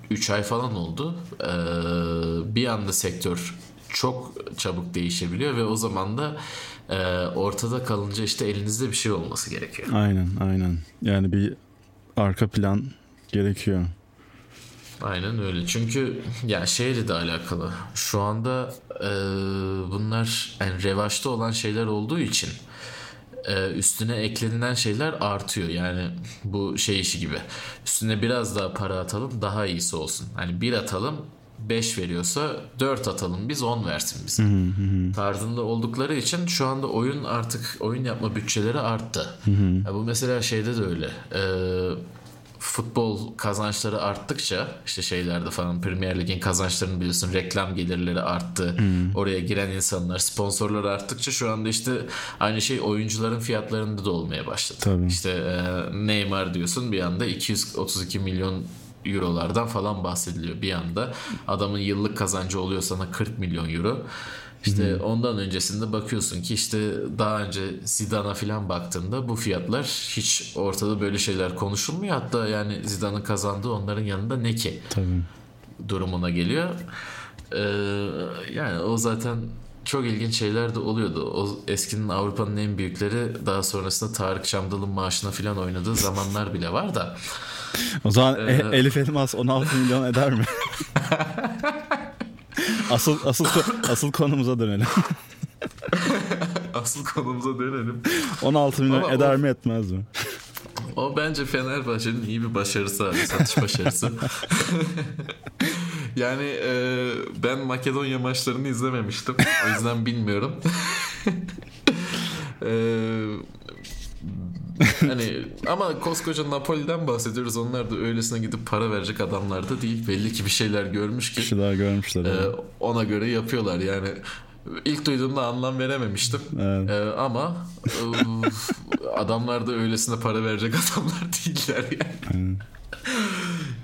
3 ay falan oldu. E, bir anda sektör çok çabuk değişebiliyor ve o zaman da e, ortada kalınca işte elinizde bir şey olması gerekiyor. Aynen aynen. Yani bir arka plan gerekiyor. Aynen öyle. Çünkü ya şeyle de alakalı. Şu anda e, bunlar yani revaçta olan şeyler olduğu için e, üstüne eklenilen şeyler artıyor. Yani bu şey işi gibi. Üstüne biraz daha para atalım daha iyisi olsun. Hani bir atalım 5 veriyorsa 4 atalım biz 10 versin bize. Tarzında oldukları için şu anda oyun artık oyun yapma bütçeleri arttı. Ya bu mesela şeyde de öyle. Eee futbol kazançları arttıkça işte şeylerde falan Premier Lig'in kazançlarını biliyorsun reklam gelirleri arttı. Oraya giren insanlar sponsorlar arttıkça şu anda işte aynı şey oyuncuların fiyatlarında da olmaya başladı. Tabii. İşte e, Neymar diyorsun bir anda 232 milyon eurolardan falan bahsediliyor bir anda. Adamın yıllık kazancı oluyor sana 40 milyon euro. İşte ondan öncesinde bakıyorsun ki işte daha önce Zidane'a falan baktığında bu fiyatlar hiç ortada böyle şeyler konuşulmuyor. Hatta yani Zidane'ın kazandığı onların yanında ne ki Tabii. durumuna geliyor. Ee, yani o zaten çok ilginç şeyler de oluyordu. O eskinin Avrupa'nın en büyükleri daha sonrasında Tarık Çamdal'ın maaşına falan oynadığı zamanlar bile var da. O zaman E- Elif Elmas 16 milyon eder mi? [LAUGHS] asıl asıl asıl konumuza dönelim. [LAUGHS] Asıl konumuza dönelim. 16 milyon Ama eder o- mi etmez mi? O bence Fenerbahçe'nin iyi bir başarısı abi. Satış başarısı. [LAUGHS] yani e, ben Makedonya maçlarını izlememiştim. O yüzden bilmiyorum. e, hani ama koskoca Napoli'den bahsediyoruz. Onlar da öylesine gidip para verecek adamlar da değil. Belli ki bir şeyler görmüş ki Bir şeyler görmüşler. e, ona göre yapıyorlar. Yani ilk duyduğumda anlam verememiştim. Evet. E, ama e, adamlar da öylesine para verecek adamlar [LAUGHS] değiller yani.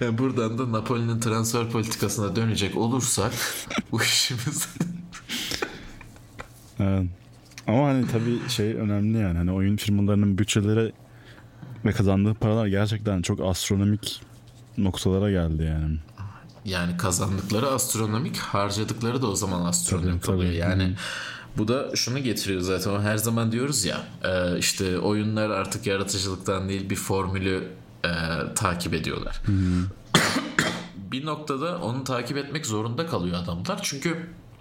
Yani buradan da Napoli'nin transfer politikasına dönecek olursak bu işimiz Evet. Ama hani tabii şey önemli yani hani oyun firmalarının bütçeleri ve kazandığı paralar gerçekten çok astronomik noktalara geldi yani. yani kazandıkları astronomik harcadıkları da o zaman astronomik Tabii, oluyor. tabii. Yani bu da şunu getiriyor zaten o her zaman diyoruz ya e, işte oyunlar artık yaratıcılıktan değil bir formülü e, takip ediyorlar. bir noktada onu takip etmek zorunda kalıyor adamlar çünkü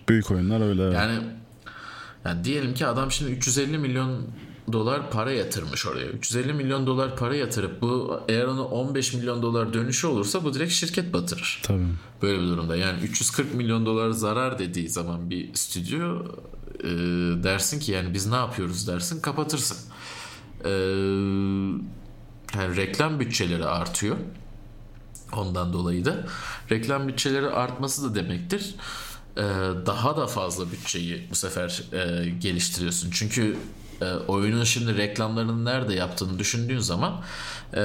Büyük oyunlar öyle. Yani yani diyelim ki adam şimdi 350 milyon dolar para yatırmış oraya. 350 milyon dolar para yatırıp bu eğer onu 15 milyon dolar dönüşü olursa bu direkt şirket batırır. Tabii. Böyle bir durumda. Yani 340 milyon dolar zarar dediği zaman bir stüdyo e, dersin ki yani biz ne yapıyoruz dersin kapatırsın. E, yani reklam bütçeleri artıyor. Ondan dolayı da reklam bütçeleri artması da demektir. E, daha da fazla bütçeyi bu sefer e, geliştiriyorsun. Çünkü e, oyunun şimdi reklamlarını nerede yaptığını düşündüğün zaman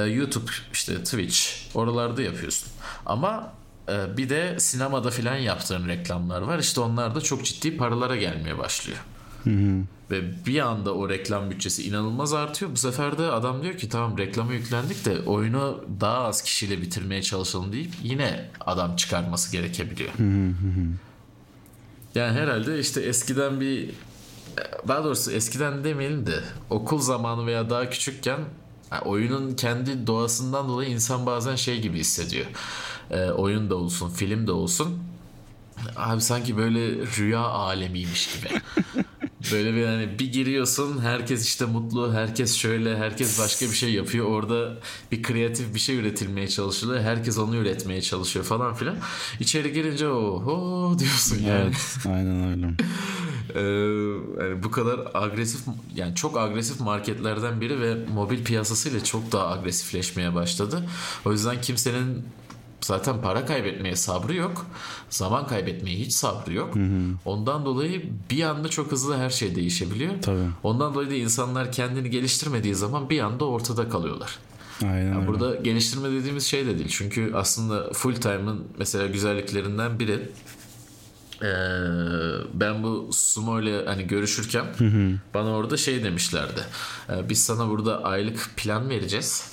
YouTube işte Twitch oralarda yapıyorsun. Ama bir de sinemada filan yaptığın reklamlar var. İşte onlar da çok ciddi paralara gelmeye başlıyor. Ve bir anda o reklam bütçesi inanılmaz artıyor. Bu sefer de adam diyor ki tamam reklama yüklendik de oyunu daha az kişiyle bitirmeye çalışalım deyip yine adam çıkarması gerekebiliyor. Yani herhalde işte eskiden bir daha doğrusu eskiden demeyelim de okul zamanı veya daha küçükken oyunun kendi doğasından dolayı insan bazen şey gibi hissediyor. Ee, oyun da olsun, film de olsun. Abi sanki böyle rüya alemiymiş gibi. [LAUGHS] Böyle bir hani bir giriyorsun herkes işte mutlu herkes şöyle herkes başka bir şey yapıyor orada bir kreatif bir şey üretilmeye çalışılıyor herkes onu üretmeye çalışıyor falan filan içeri girince oho diyorsun yani. Evet aynen öyle. [LAUGHS] Ee, yani bu kadar agresif yani çok agresif marketlerden biri ve mobil piyasasıyla çok daha agresifleşmeye başladı. O yüzden kimsenin zaten para kaybetmeye sabrı yok. Zaman kaybetmeye hiç sabrı yok. Hı hı. Ondan dolayı bir anda çok hızlı her şey değişebiliyor. Tabii. Ondan dolayı da insanlar kendini geliştirmediği zaman bir anda ortada kalıyorlar. Aynen yani burada geliştirme dediğimiz şey de değil. Çünkü aslında full time'ın mesela güzelliklerinden biri ee, ben bu Sumo ile hani görüşürken hı hı. bana orada şey demişlerdi. Ee, biz sana burada aylık plan vereceğiz.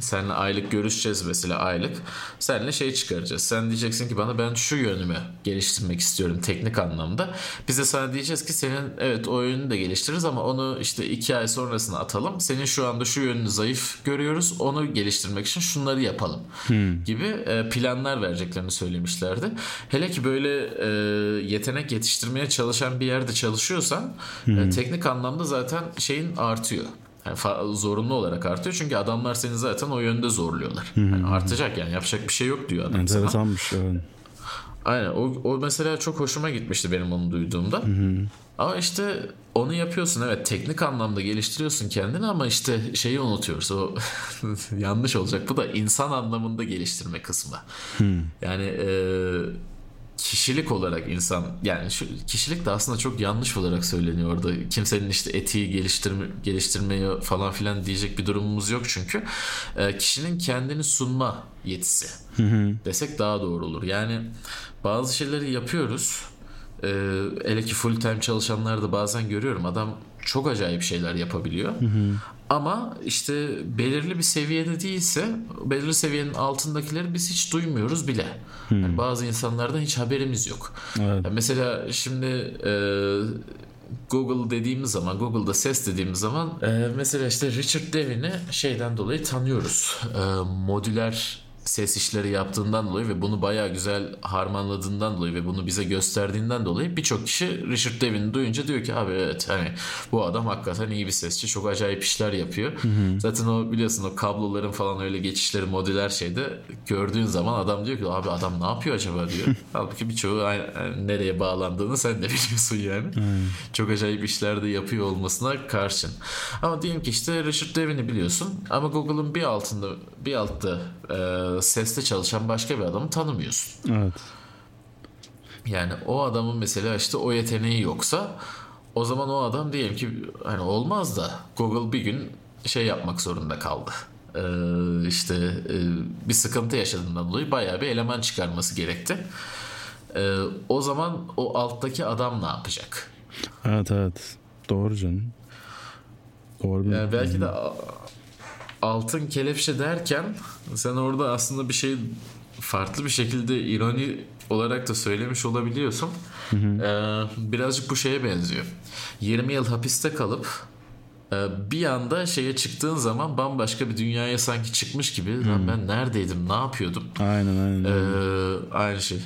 Seninle aylık görüşeceğiz mesela aylık. Seninle şey çıkaracağız. Sen diyeceksin ki bana ben şu yönümü geliştirmek istiyorum teknik anlamda. Biz de sana diyeceğiz ki senin evet o yönünü de geliştiririz ama onu işte iki ay sonrasına atalım. Senin şu anda şu yönünü zayıf görüyoruz. Onu geliştirmek için şunları yapalım hmm. gibi e, planlar vereceklerini söylemişlerdi. Hele ki böyle e, yetenek yetiştirmeye çalışan bir yerde çalışıyorsan hmm. teknik anlamda zaten şeyin artıyor. Yani zorunlu olarak artıyor çünkü adamlar seni zaten o yönde zorluyorlar. Yani artacak yani yapacak bir şey yok diyor adam Enteresanmış evet. Aynen o, o mesela çok hoşuma gitmişti benim onu duyduğumda. Hı hı. Ama işte onu yapıyorsun evet teknik anlamda geliştiriyorsun kendini ama işte şeyi unutuyoruz o [LAUGHS] yanlış olacak bu da insan anlamında geliştirme kısmı. Hı. Yani e, kişilik olarak insan yani şu kişilik de aslında çok yanlış olarak söyleniyor orada. Kimsenin işte etiği geliştirme geliştirmeyi falan filan diyecek bir durumumuz yok çünkü. E, kişinin kendini sunma yetisi desek daha doğru olur. Yani bazı şeyleri yapıyoruz. E, hele ki full time çalışanlar da bazen görüyorum. Adam çok acayip şeyler yapabiliyor. Hı hı. Ama işte belirli bir seviyede değilse belirli seviyenin altındakileri biz hiç duymuyoruz bile. Hmm. Yani bazı insanlardan hiç haberimiz yok. Evet. Yani mesela şimdi e, Google dediğimiz zaman Google'da ses dediğimiz zaman e, mesela işte Richard Devin'i şeyden dolayı tanıyoruz. E, modüler ses işleri yaptığından dolayı ve bunu baya güzel harmanladığından dolayı ve bunu bize gösterdiğinden dolayı birçok kişi Richard Devin'i duyunca diyor ki abi evet hani bu adam hakikaten iyi bir sesçi çok acayip işler yapıyor. Hı hı. Zaten o biliyorsun o kabloların falan öyle geçişleri modüler şeyde gördüğün zaman adam diyor ki abi adam ne yapıyor acaba diyor. [LAUGHS] Halbuki birçoğu nereye bağlandığını sen de biliyorsun yani. Hı. Çok acayip işler de yapıyor olmasına karşın. Ama diyelim ki işte Richard Devin'i biliyorsun ama Google'ın bir altında bir altta e, sesle çalışan başka bir adamı tanımıyorsun. Evet. Yani o adamın mesela işte o yeteneği yoksa o zaman o adam diyelim ki hani olmaz da Google bir gün şey yapmak zorunda kaldı. Ee, işte e, bir sıkıntı yaşadığından dolayı bayağı bir eleman çıkarması gerekti. Ee, o zaman o alttaki adam ne yapacak? Evet evet. Doğru canım. Doğru. Yani belki de altın kelepçe derken sen orada aslında bir şey farklı bir şekilde ironi olarak da söylemiş olabiliyorsun. Hı hı. Ee, birazcık bu şeye benziyor. 20 yıl hapiste kalıp e, bir anda şeye çıktığın zaman bambaşka bir dünyaya sanki çıkmış gibi. Lan ben neredeydim, ne yapıyordum? Aynen aynen. Ee, aynı şey.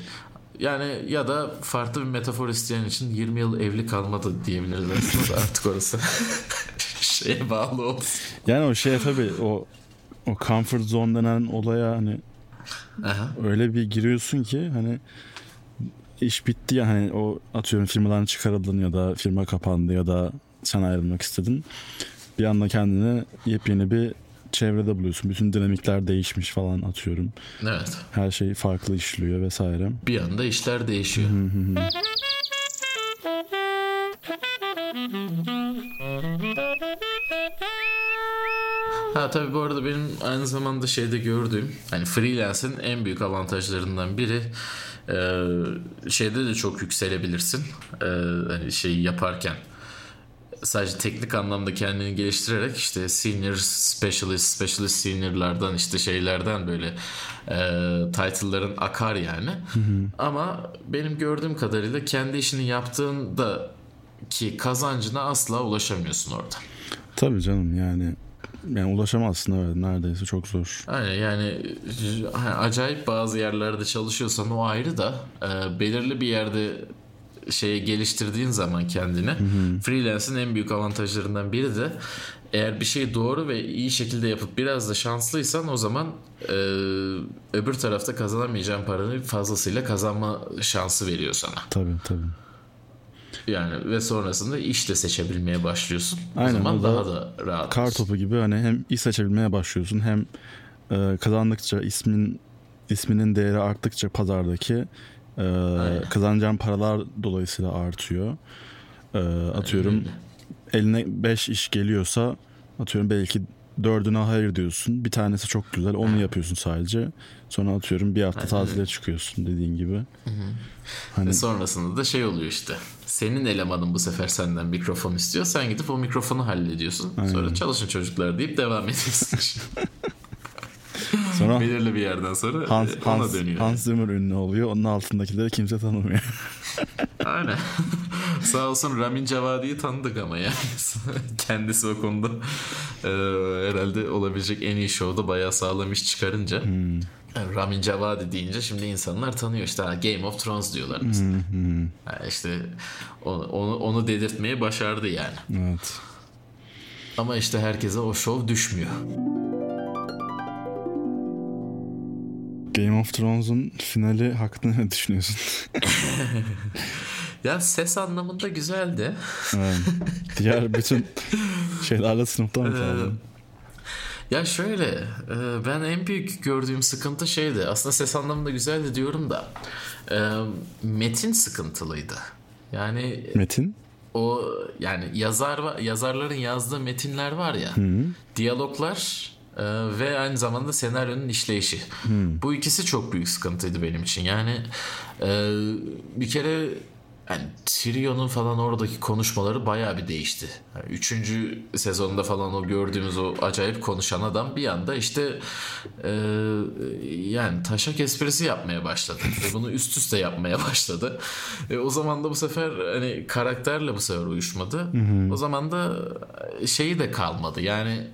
Yani ya da farklı bir metafor isteyen için 20 yıl evli kalmadı diyebiliriz aslında [LAUGHS] artık orası. [LAUGHS] şeye bağlı olsun. Yani o şey tabii o o comfort zone denen olaya hani Aha. öyle bir giriyorsun ki hani iş bitti ya hani o atıyorum firmadan çıkarıldın ya da firma kapandı ya da sen ayrılmak istedin. Bir anda kendini yepyeni bir çevrede buluyorsun. Bütün dinamikler değişmiş falan atıyorum. Evet. Her şey farklı işliyor vesaire. Bir anda işler değişiyor. [LAUGHS] Ha tabii bu arada benim aynı zamanda şeyde gördüğüm hani freelance'in en büyük avantajlarından biri e, şeyde de çok yükselebilirsin. E, hani şeyi yaparken sadece teknik anlamda kendini geliştirerek işte senior specialist, specialist senior'lardan işte şeylerden böyle e, title'ların akar yani. Hı hı. Ama benim gördüğüm kadarıyla kendi işini yaptığında ki kazancına asla ulaşamıyorsun orada. Tabii canım yani yani ulaşamazsın evet neredeyse çok zor. Aynen yani acayip bazı yerlerde çalışıyorsan o ayrı da e, belirli bir yerde şeye geliştirdiğin zaman kendini freelance'in en büyük avantajlarından biri de eğer bir şeyi doğru ve iyi şekilde yapıp biraz da şanslıysan o zaman e, öbür tarafta kazanamayacağın paranı fazlasıyla kazanma şansı veriyor sana. Tabii tabii. Yani ve sonrasında iş de seçebilmeye başlıyorsun. Aynen, o zaman o da daha da rahat. Kar topu gibi hani hem iş seçebilmeye başlıyorsun hem e, kazandıkça ismin isminin değeri arttıkça pazardaki e, kazanacağın paralar dolayısıyla artıyor. E, atıyorum eline 5 iş geliyorsa atıyorum belki dördüne hayır diyorsun. Bir tanesi çok güzel onu yapıyorsun sadece. Sonra atıyorum bir hafta tatile çıkıyorsun dediğin gibi. Hani Ve sonrasında da şey oluyor işte. Senin elemanın bu sefer senden mikrofon istiyor. Sen gidip o mikrofonu hallediyorsun. Sonra çalışın çocuklar deyip devam ediyorsun. [LAUGHS] sonra Belirli bir yerden sonra Hans, e, ona Hans, dönüyor. Hans Zimmer ünlü oluyor. Onun altındakileri kimse tanımıyor. Aynen. [LAUGHS] Sağ olsun Ramin Cavadi'yi tanıdık ama yani. [LAUGHS] Kendisi o konuda e, herhalde olabilecek en iyi şovda bayağı sağlam iş çıkarınca. Yani Ramin Cavadi deyince şimdi insanlar tanıyor işte Game of Thrones diyorlar mesela. Ha, işte onu, onu, onu dedirtmeyi başardı yani. evet. Ama işte herkese o şov düşmüyor. Game of Thrones'un finali hakkında ne düşünüyorsun? [LAUGHS] Ya ses anlamında güzeldi. Evet. [LAUGHS] Diğer bütün şeylerle sınıfta mı kaldın? Ya şöyle e, ben en büyük gördüğüm sıkıntı şeydi. Aslında ses anlamında güzeldi diyorum da e, metin sıkıntılıydı. Yani Metin? o yani yazar yazarların yazdığı metinler var ya diyaloglar e, ve aynı zamanda senaryonun işleyişi. Bu ikisi çok büyük sıkıntıydı benim için. Yani e, bir kere yani Tyrion'un falan oradaki konuşmaları bayağı bir değişti. Yani üçüncü sezonda falan o gördüğümüz o acayip konuşan adam bir anda işte e, yani taşak esprisi yapmaya başladı. Ve bunu üst üste yapmaya başladı. E, o zaman da bu sefer hani karakterle bu sefer uyuşmadı. O zaman da şeyi de kalmadı. Yani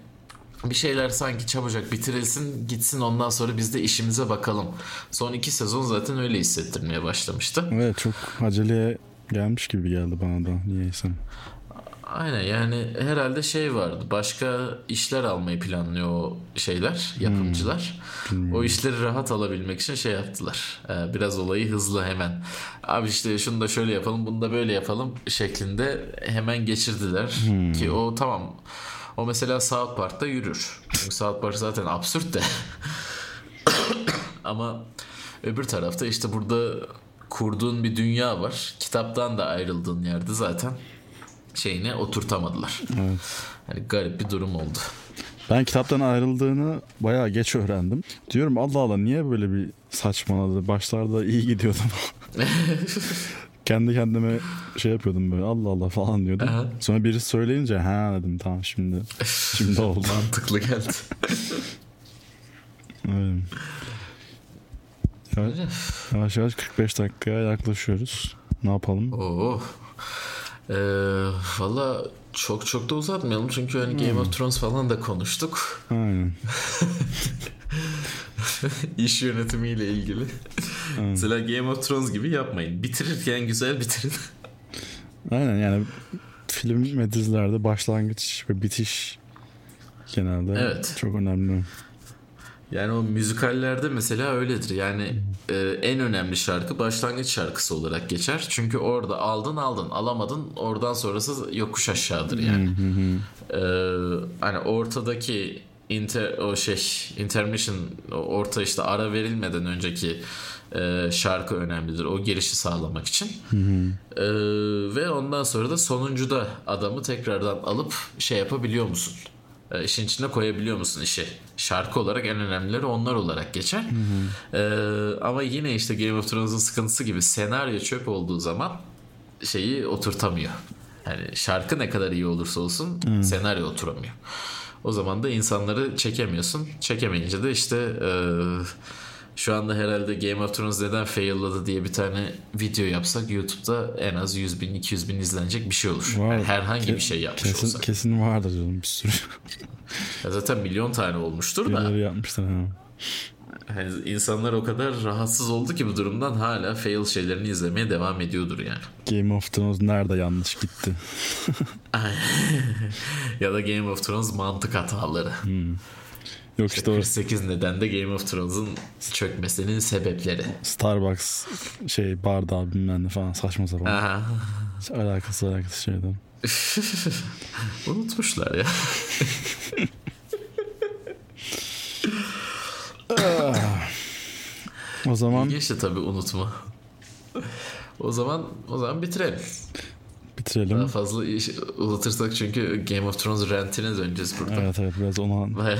bir şeyler sanki çabucak bitirilsin gitsin ondan sonra biz de işimize bakalım. Son iki sezon zaten öyle hissettirmeye başlamıştı. Evet çok aceleye gelmiş gibi geldi bana da niyeyse. Aynen yani herhalde şey vardı başka işler almayı planlıyor o şeyler yapımcılar. O işleri rahat alabilmek için şey yaptılar. Ee, biraz olayı hızlı hemen. Abi işte şunu da şöyle yapalım bunu da böyle yapalım şeklinde hemen geçirdiler. Ki o tamam o mesela South Park'ta yürür. Çünkü South Park zaten absürt de. [COUGHS] Ama öbür tarafta işte burada kurduğun bir dünya var. Kitaptan da ayrıldığın yerde zaten şeyine oturtamadılar. Evet. Yani garip bir durum oldu. Ben kitaptan ayrıldığını bayağı geç öğrendim. Diyorum Allah Allah niye böyle bir saçmaladı? Başlarda iyi gidiyordum. [LAUGHS] Kendi kendime şey yapıyordum böyle Allah Allah falan diyordum. Aha. Sonra birisi söyleyince ha dedim tamam şimdi şimdi oldu. [LAUGHS] Mantıklı geldi. [LAUGHS] Öyle. Yavaş, yavaş yavaş 45 dakikaya yaklaşıyoruz. Ne yapalım? Oo. Ee, Valla çok çok da uzatmayalım çünkü hani Game of Thrones falan da konuştuk. Aynen. [LAUGHS] [LAUGHS] İş yönetimiyle ilgili. Mesela Game of Thrones gibi yapmayın. Bitirirken güzel bitirin. [LAUGHS] Aynen yani film ve dizilerde başlangıç ve bitiş genelde Evet. çok önemli. Yani o müzikallerde mesela öyledir. Yani e, en önemli şarkı başlangıç şarkısı olarak geçer. Çünkü orada aldın aldın alamadın oradan sonrası yokuş aşağıdır yani. E, hani ortadaki inter, o şey intermission orta işte ara verilmeden önceki e, şarkı önemlidir. O girişi sağlamak için. E, ve ondan sonra da sonuncuda adamı tekrardan alıp şey yapabiliyor musun? E, işin içine koyabiliyor musun işi? Şarkı olarak en önemlileri onlar olarak geçer. E, ama yine işte Game of Thrones'un sıkıntısı gibi senaryo çöp olduğu zaman şeyi oturtamıyor. Yani şarkı ne kadar iyi olursa olsun senaryo oturamıyor. O zaman da insanları çekemiyorsun. Çekemeyince de işte e, şu anda herhalde Game of Thrones neden failladı diye bir tane video yapsak YouTube'da en az 100 bin 200 bin izlenecek bir şey olur. Var. Yani herhangi Ke- bir şey yapmış kesin, olsa. Kesin vardır canım bir sürü. Ya zaten milyon tane olmuştur da. Ha. Hani insanlar o kadar rahatsız oldu ki bu durumdan hala fail şeylerini izlemeye devam ediyordur yani. Game of Thrones nerede yanlış gitti? [LAUGHS] ya da Game of Thrones mantık hataları. Yok işte o 48 neden de Game of Thrones'un çökmesinin sebepleri. Starbucks şey bardağı bilmem ne falan saçma sapan. Aha. Hiç alakası alakası şeyden. [LAUGHS] Unutmuşlar ya. [LAUGHS] O zaman İlginç de tabii unutma. O zaman o zaman bitirelim. Daha bitirelim. fazla iş uzatırsak çünkü Game of Thrones rentine döneceğiz burada. Evet evet biraz ona. [LAUGHS]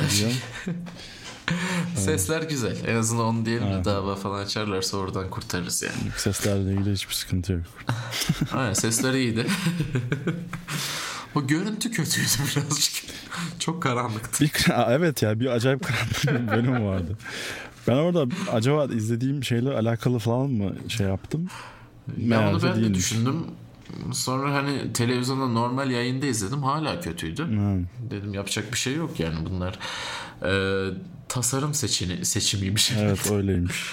Sesler güzel. En azından onu diyelim de Evet. dava falan açarlarsa oradan kurtarırız yani. Seslerle ilgili hiçbir sıkıntı yok. [LAUGHS] Aynen sesler iyiydi. [LAUGHS] o görüntü kötüydü birazcık. Çok karanlıktı. Bir, evet ya bir acayip karanlık bir bölüm vardı. Ben orada acaba izlediğim şeyle alakalı falan mı şey yaptım? Ya onu ben de değilmiş. düşündüm. Sonra hani televizyonda normal yayında izledim. Hala kötüydü. Ha, Dedim yapacak bir şey yok yani bunlar. Ee, tasarım seçini, seçimiymiş. evet [LAUGHS] öyleymiş.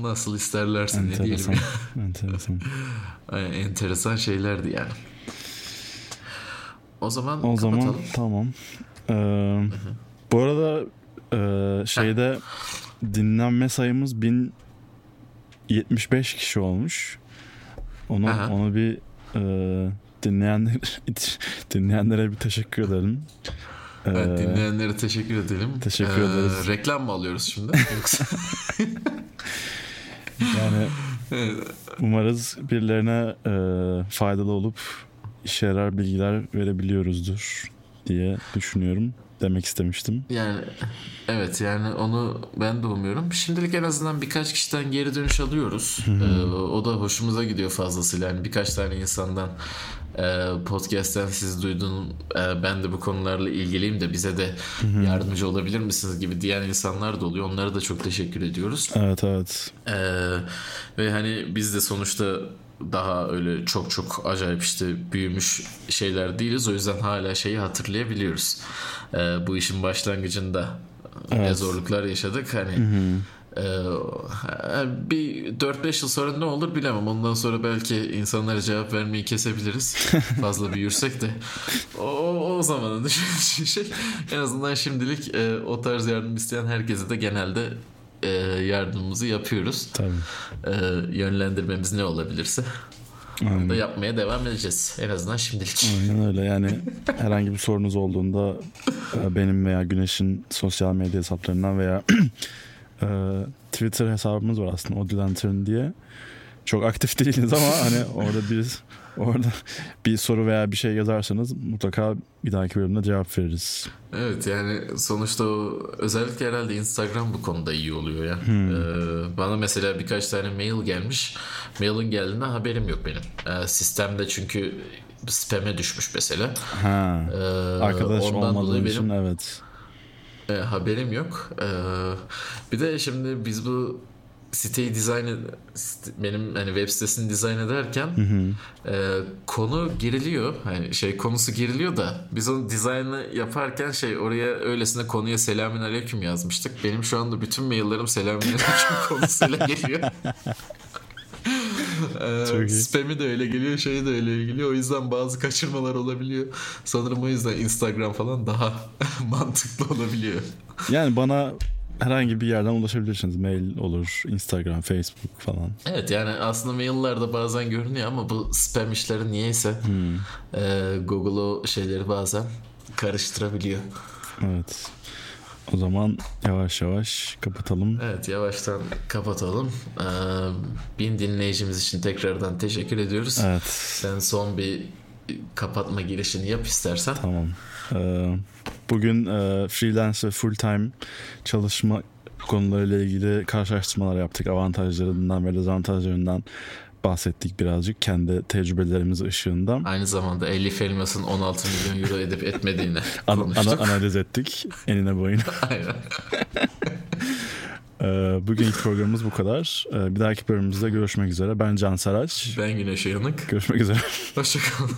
Nasıl isterlerse ne diyelim. Enteresan. Enteresan. [LAUGHS] Enteresan şeylerdi yani. O zaman O zaman kapatalım. tamam. Ee, bu arada e, şeyde dinlenme sayımız 1075 kişi olmuş. Onu Aha. onu bir e, dinleyenler [LAUGHS] dinleyenlere bir teşekkür edelim. Ee, Evet, dinleyenlere teşekkür edelim. Ee, Teşekkür ederiz. Reklam mı alıyoruz şimdi? [LAUGHS] Yoksa yani [LAUGHS] umarız birilerine e, faydalı olup işe yarar bilgiler verebiliyoruzdur diye düşünüyorum. Demek istemiştim. yani evet yani onu ben de umuyorum. Şimdilik en azından birkaç kişiden geri dönüş alıyoruz. Ee, o da hoşumuza gidiyor fazlasıyla. Yani birkaç tane insandan e, podcast'ten siz duydun e, ben de bu konularla ilgiliyim de bize de yardımcı olabilir misiniz gibi diyen insanlar da oluyor. Onlara da çok teşekkür ediyoruz. Evet evet. Ee, ve hani biz de sonuçta daha öyle çok çok acayip işte büyümüş şeyler değiliz. O yüzden hala şeyi hatırlayabiliyoruz. Ee, bu işin başlangıcında ne Evet. zorluklar yaşadık. Hani e, bir 4-5 yıl sonra ne olur bilemem. Ondan sonra belki insanlara cevap vermeyi kesebiliriz. [LAUGHS] Fazla büyürsek de. O, o, o zamanın [LAUGHS] düşündüğü şey. En azından şimdilik e, o tarz yardım isteyen herkese de genelde e, yardımımızı yapıyoruz. Tabii. E, yönlendirmemiz ne olabilirse onu Aynen. da yapmaya devam edeceğiz. En azından şimdilik. Aynen öyle yani herhangi bir sorunuz olduğunda e, benim veya Güneş'in sosyal medya hesaplarından veya [CLEARS THROAT] e, Twitter hesabımız var aslında Odin Lantern diye. Çok aktif [LAUGHS] değiliz ama hani orada bir [LAUGHS] orada bir soru veya bir şey yazarsanız mutlaka bir dahaki bölümde cevap veririz. Evet yani sonuçta o, özellikle herhalde Instagram bu konuda iyi oluyor ya. Ee, bana mesela birkaç tane mail gelmiş. Mailin geldiğinde haberim yok benim. Ee, sistemde çünkü spam'e düşmüş mesela. Ha. Ee, Arkadaş dolayı için benim evet. e, haberim yok. Ee, bir de şimdi biz bu siteyi dizayn site- benim hani web sitesini dizayn ederken e, konu giriliyor. Hani şey konusu giriliyor da biz onu dizaynı yaparken şey oraya öylesine konuya selamün aleyküm yazmıştık. Benim şu anda bütün maillerim selamün aleyküm [LAUGHS] konusuyla geliyor. [LAUGHS] İyi. spam'i de öyle geliyor, şeyi de öyle geliyor. O yüzden bazı kaçırmalar olabiliyor. Sanırım o yüzden Instagram falan daha [LAUGHS] mantıklı olabiliyor. Yani bana herhangi bir yerden ulaşabilirsiniz. Mail olur, Instagram, Facebook falan. Evet yani aslında maillerde bazen görünüyor ama bu spam işleri niyeyse e, Google o şeyleri bazen karıştırabiliyor. Evet. O zaman yavaş yavaş kapatalım. Evet yavaştan kapatalım. Ee, bin dinleyicimiz için tekrardan teşekkür ediyoruz. Evet. Sen son bir kapatma girişini yap istersen. Tamam. Ee, bugün e, freelance ve full time çalışma konularıyla ilgili karşılaştırmalar yaptık. Avantajlarından ve dezavantajlarından bahsettik birazcık kendi tecrübelerimiz ışığında. Aynı zamanda Elif Elmas'ın 16 milyon euro edip etmediğini [LAUGHS] An- konuştuk. ana- analiz ettik enine boyuna. [LAUGHS] Aynen. [LAUGHS] Ee, bugünkü programımız bu kadar. Ee, bir dahaki bölümümüzde görüşmek üzere. Ben Can Saraç. Ben Güneş Uyanık. Görüşmek üzere. Hoşçakalın.